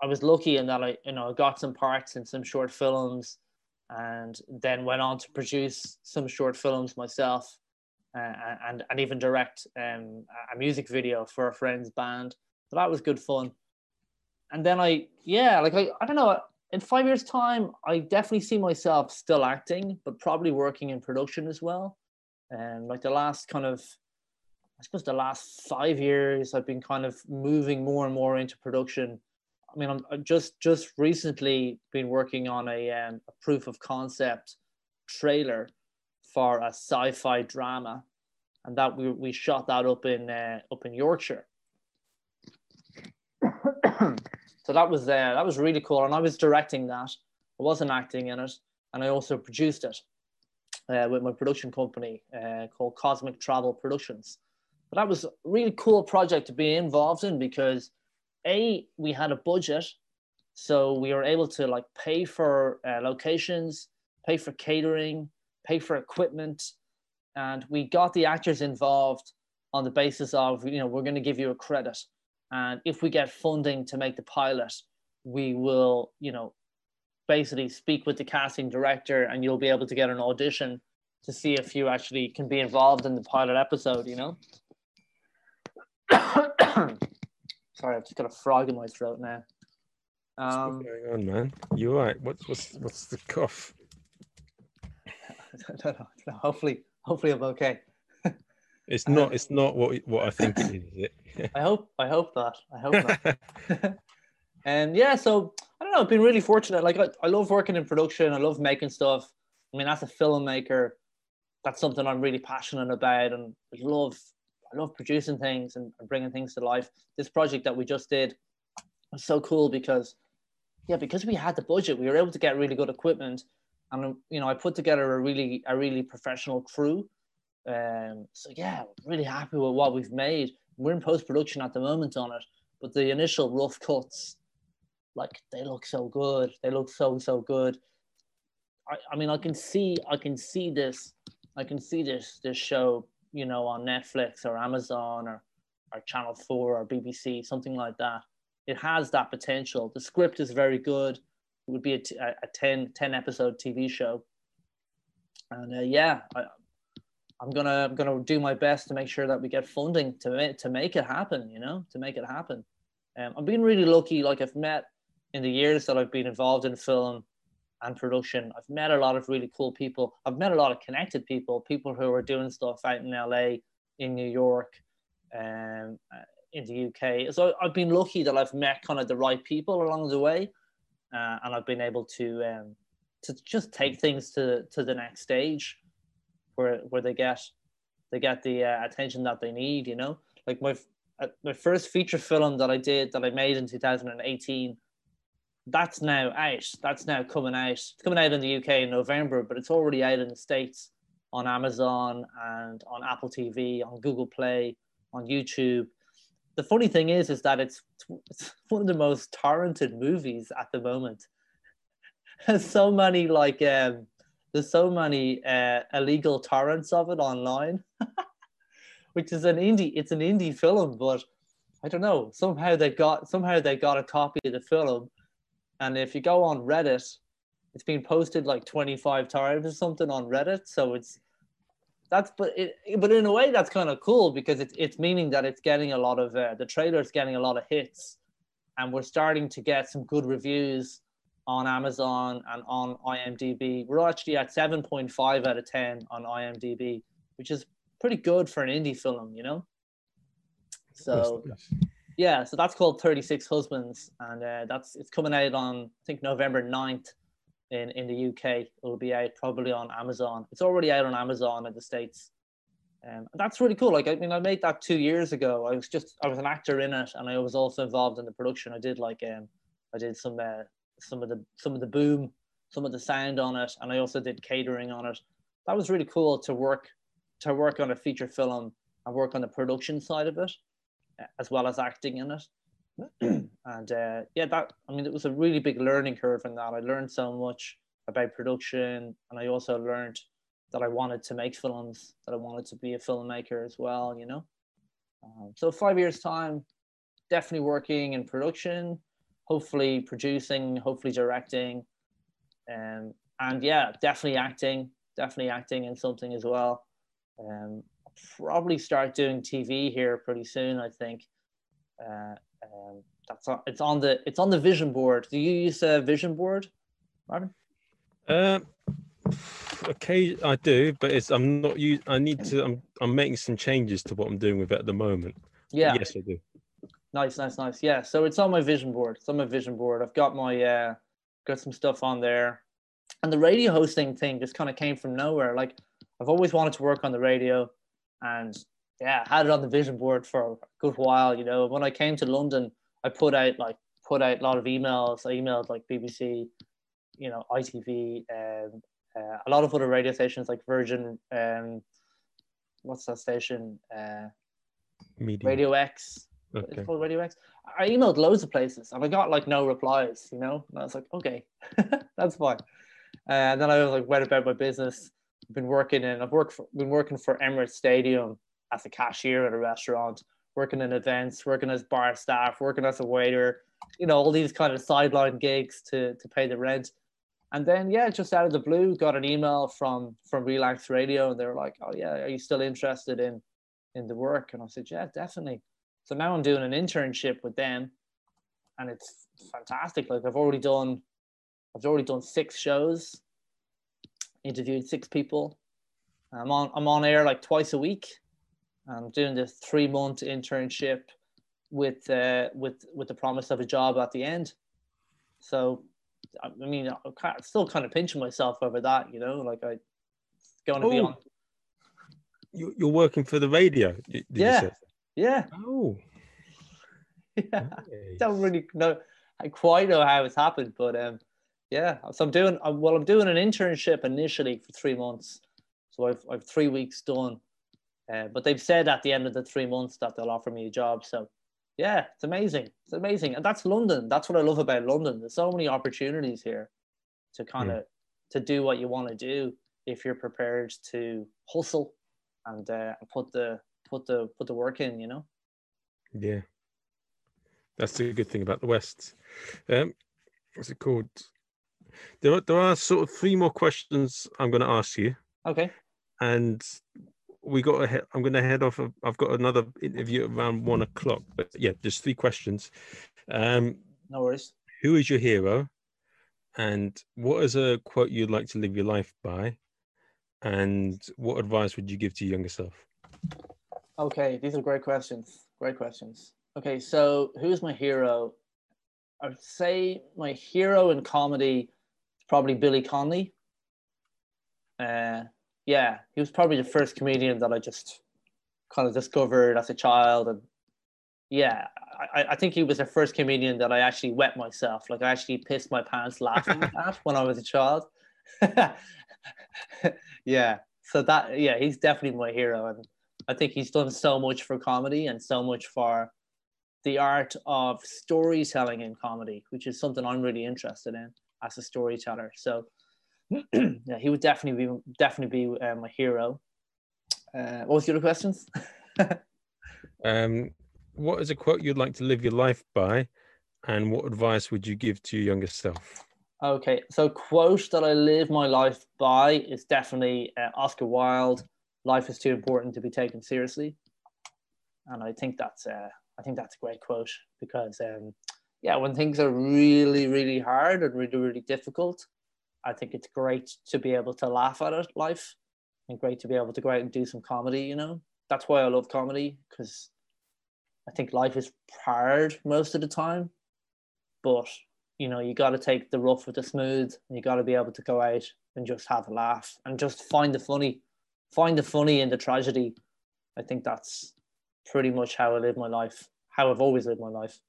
I was lucky in that I, you know, got some parts in some short films and then went on to produce some short films myself uh, and and even direct um, a music video for a friend's band. So that was good fun. And then I, yeah, like I, I don't know. In five years' time, I definitely see myself still acting, but probably working in production as well. And um, like the last kind of, I suppose the last five years, I've been kind of moving more and more into production. I mean, I'm, I'm just just recently been working on a, um, a proof of concept trailer for a sci-fi drama, and that we, we shot that up in uh, up in Yorkshire. so that was uh, that was really cool, and I was directing that. I wasn't acting in it, and I also produced it uh, with my production company uh, called Cosmic Travel Productions. But that was a really cool project to be involved in because a we had a budget, so we were able to like pay for uh, locations, pay for catering, pay for equipment, and we got the actors involved on the basis of you know we're going to give you a credit, and if we get funding to make the pilot, we will you know basically speak with the casting director, and you'll be able to get an audition to see if you actually can be involved in the pilot episode. You know. Sorry, I've just got a frog in my throat now. Um, what's going on, man? You all right? What's what's what's the cough? no, no, no, hopefully, hopefully I'm okay. it's not. It's not what what I think it is. is it? I hope. I hope that. I hope that. and yeah, so I don't know. I've been really fortunate. Like I, I love working in production. I love making stuff. I mean, as a filmmaker, that's something I'm really passionate about, and I love. I love producing things and, and bringing things to life. This project that we just did was so cool because, yeah, because we had the budget, we were able to get really good equipment and you know I put together a really a really professional crew. Um, so yeah, really happy with what we've made. We're in post production at the moment on it, but the initial rough cuts, like they look so good. They look so so good. I, I mean, I can see I can see this I can see this this show you know on Netflix or Amazon or or Channel Four or BBC something like that. It has that potential. The script is very good it would be a, t- a 10, 10 episode TV show. And uh, yeah, I, I'm gonna I'm gonna do my best to make sure that we get funding to to make it happen. You know, to make it happen. Um, I'm being really lucky. Like I've met in the years that I've been involved in film and production, I've met a lot of really cool people. I've met a lot of connected people, people who are doing stuff out in LA, in New York, um, uh, in the UK. So I've been lucky that I've met kind of the right people along the way uh, and I've been able to um, to just take things to to the next stage, where where they get they get the uh, attention that they need. You know, like my uh, my first feature film that I did that I made in 2018. That's now out. That's now coming out. It's coming out in the UK in November, but it's already out in the States on Amazon and on Apple TV, on Google Play, on YouTube the funny thing is, is that it's, it's one of the most torrented movies at the moment. There's so many like um, there's so many uh, illegal torrents of it online, which is an indie. It's an indie film, but I don't know. Somehow they got somehow they got a copy of the film, and if you go on Reddit, it's been posted like 25 times or something on Reddit. So it's that's but it, but in a way that's kind of cool because it's it's meaning that it's getting a lot of uh, the trailer's getting a lot of hits, and we're starting to get some good reviews on Amazon and on IMDb. We're actually at seven point five out of ten on IMDb, which is pretty good for an indie film, you know. So yeah, so that's called Thirty Six Husbands, and uh, that's it's coming out on I think November 9th in, in the UK. It'll be out probably on Amazon. It's already out on Amazon in the States. Um, that's really cool. Like, I mean, I made that two years ago. I was just, I was an actor in it and I was also involved in the production. I did like, um, I did some, uh, some of the, some of the boom, some of the sound on it. And I also did catering on it. That was really cool to work, to work on a feature film and work on the production side of it, as well as acting in it. and uh, yeah, that I mean, it was a really big learning curve in that. I learned so much about production, and I also learned that I wanted to make films, that I wanted to be a filmmaker as well. You know, um, so five years time, definitely working in production, hopefully producing, hopefully directing, um, and yeah, definitely acting, definitely acting in something as well. Um, probably start doing TV here pretty soon. I think. Uh, um, that's on, it's on the it's on the vision board. Do you use a vision board, Marvin? Uh, okay, I do, but it's I'm not you. I need to. I'm I'm making some changes to what I'm doing with it at the moment. Yeah. Yes, I do. Nice, nice, nice. Yeah. So it's on my vision board. It's on my vision board. I've got my uh, got some stuff on there, and the radio hosting thing just kind of came from nowhere. Like I've always wanted to work on the radio, and yeah, I had it on the vision board for a good while. You know, when I came to London, I put out like put out a lot of emails. I emailed like BBC, you know, ITV, um, uh, a lot of other radio stations like Virgin. Um, what's that station? Uh, Media. Radio X. Okay. It's called Radio X. I emailed loads of places and I got like no replies, you know? And I was like, okay, that's fine. Uh, and then I was like, went about my business. I've been working in, I've worked for, been working for Emirates Stadium as a cashier at a restaurant, working in events, working as bar staff, working as a waiter, you know, all these kind of sideline gigs to, to pay the rent. And then, yeah, just out of the blue, got an email from from Relaks Radio, and they were like, "Oh yeah, are you still interested in in the work?" And I said, "Yeah, definitely." So now I'm doing an internship with them, and it's fantastic. Like I've already done, I've already done six shows, interviewed six people. I'm on I'm on air like twice a week. I'm doing the three month internship with uh, with with the promise of a job at the end. So, I mean, I'm still kind of pinching myself over that, you know, like I going to be Oh, on. You, you're working for the radio. Yeah. Yeah, Oh. yeah. nice. don't really know I quite know how it's happened, but um, yeah. So I'm doing well. I'm doing an internship initially for three months, so I've I've three weeks done, uh, but they've said at the end of the three months that they'll offer me a job. So yeah, it's amazing. It's amazing, and that's London. That's what I love about London. There's so many opportunities here to kind of to do what you want to do if you're prepared to hustle and uh, put the put the put the work in. You know. Yeah. That's the good thing about the West. Um, what's it called? There are, there are sort of three more questions I'm going to ask you, Okay. and we got to head. I'm going to head off. Of, I've got another interview around one o'clock, but yeah, just three questions. Um, No worries. who is your hero, and what is a quote you'd like to live your life by, and what advice would you give to your younger self? Okay, these are great questions. Great questions. Okay, so who's my hero? I would say my hero in comedy is probably Billy Connolly. Uh, yeah, he was probably the first comedian that I just kind of discovered as a child, and yeah, I, I think he was the first comedian that I actually wet myself. Like I actually pissed my pants laughing at when I was a child. yeah, so that yeah, he's definitely my hero, and I think he's done so much for comedy and so much for the art of storytelling in comedy, which is something I'm really interested in as a storyteller. So yeah, he would definitely be definitely be uh, my hero. Uh, what was your other questions? Um, what is a quote you'd like to live your life by, and what advice would you give to your younger self? Okay, so quote that I live my life by is definitely uh, Oscar Wilde. Life is too important to be taken seriously, and I think that's uh, I think that's a great quote because um, yeah, when things are really really hard and really really difficult, I think it's great to be able to laugh at it, life, and great to be able to go out and do some comedy. You know, that's why I love comedy because I think life is hard most of the time, but you know, you got to take the rough with the smooth, and you got to be able to go out and just have a laugh and just find the funny, find the funny in the tragedy. I think that's pretty much how I live my life, how I've always lived my life,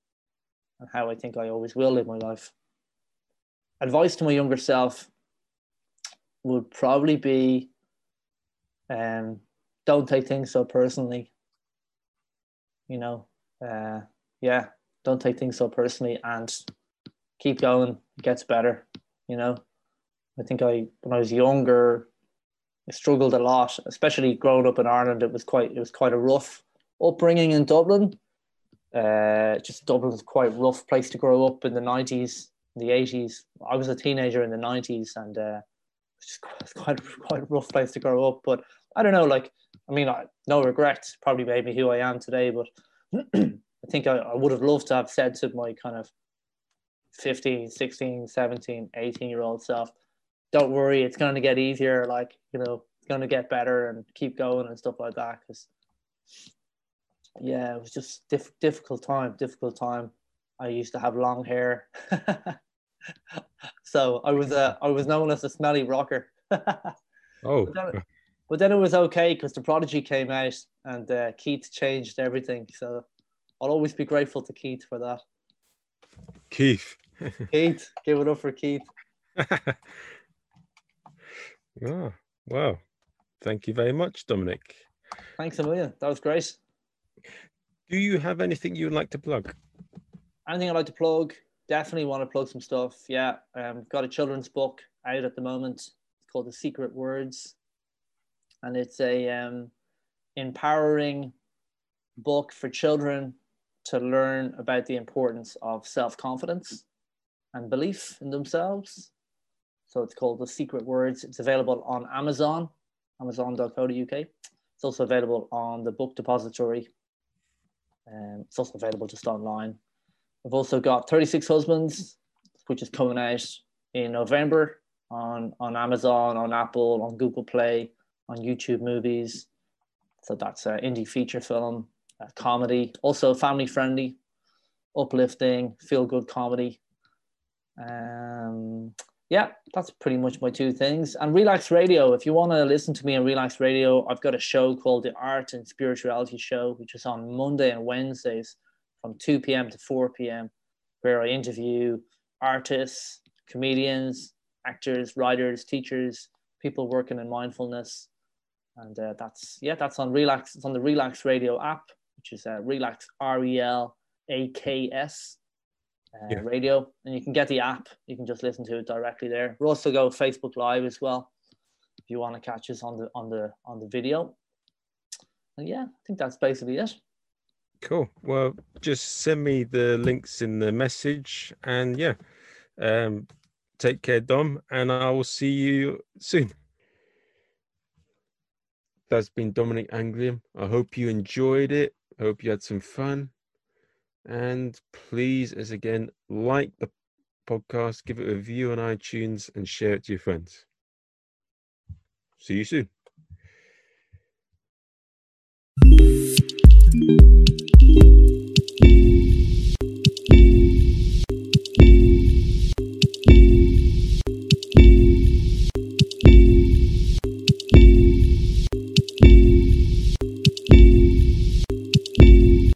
and how I think I always will live my life. Advice to my younger self would probably be um, don't take things so personally. You know, uh, yeah, don't take things so personally and keep going. It gets better. You know, I think I when I was younger, I struggled a lot, especially growing up in Ireland. It was quite it was quite a rough upbringing in Dublin. Uh, just Dublin was quite rough place to grow up in the nineties, the eighties. I was a teenager in the nineties, and uh, it's quite, quite quite a rough place to grow up. But I don't know, like I mean, I, no regrets. Probably made me who I am today, but I think I, I would have loved to have said to my kind of 15, 16, 17, 18 year old self, don't worry, it's going to get easier. Like, you know, it's going to get better and keep going and stuff like that. Because, yeah, it was just diff- difficult time, difficult time. I used to have long hair. so I was uh, I was known as a smelly rocker. Oh, But then, but then it was okay because the prodigy came out and uh, Keith changed everything. So I'll always be grateful to Keith for that. Keith. Keith, give it up for Keith. oh, wow. Thank you very much, Dominic. Thanks a million. That was great. Do you have anything you would like to plug? Anything I'd like to plug? Definitely want to plug some stuff. Yeah, um, got a children's book out at the moment. It's called The Secret Words, and it's a um, empowering book for children to learn about the importance of self confidence and belief in themselves. So it's called The Secret Words. It's available on Amazon, amazon.co.uk. It's also available on the Book Depository. Um, it's also available just online. We've also got 36 Husbands, which is coming out in November on, on Amazon, on Apple, on Google Play, on YouTube Movies. So that's an indie feature film, comedy, also family friendly, uplifting, feel good comedy. Um, yeah, that's pretty much my two things. And Relaks Radio, if you want to listen to me on Relaks Radio, I've got a show called the Art and Spirituality Show, which is on Monday and Wednesdays from 2 p.m. to 4 p.m., where I interview artists, comedians, actors, writers, teachers, people working in mindfulness. And uh, that's, yeah, that's on Relaks. It's on the Relaks Radio app, which is uh, Relaks, R E L A K S uh, Yeah. radio. And you can get the app. You can just listen to it directly there. We also go Facebook Live as well if you want to catch us on the on the on the video. And yeah, I think that's basically it. Cool. Well, just send me the links in the message and yeah. Um take care, Dom, and I will see you soon. That's been Dominic Anglim. I hope you enjoyed it. I hope you had some fun. And please, as again, like the podcast, give it a review on iTunes, and share it to your friends. See you soon.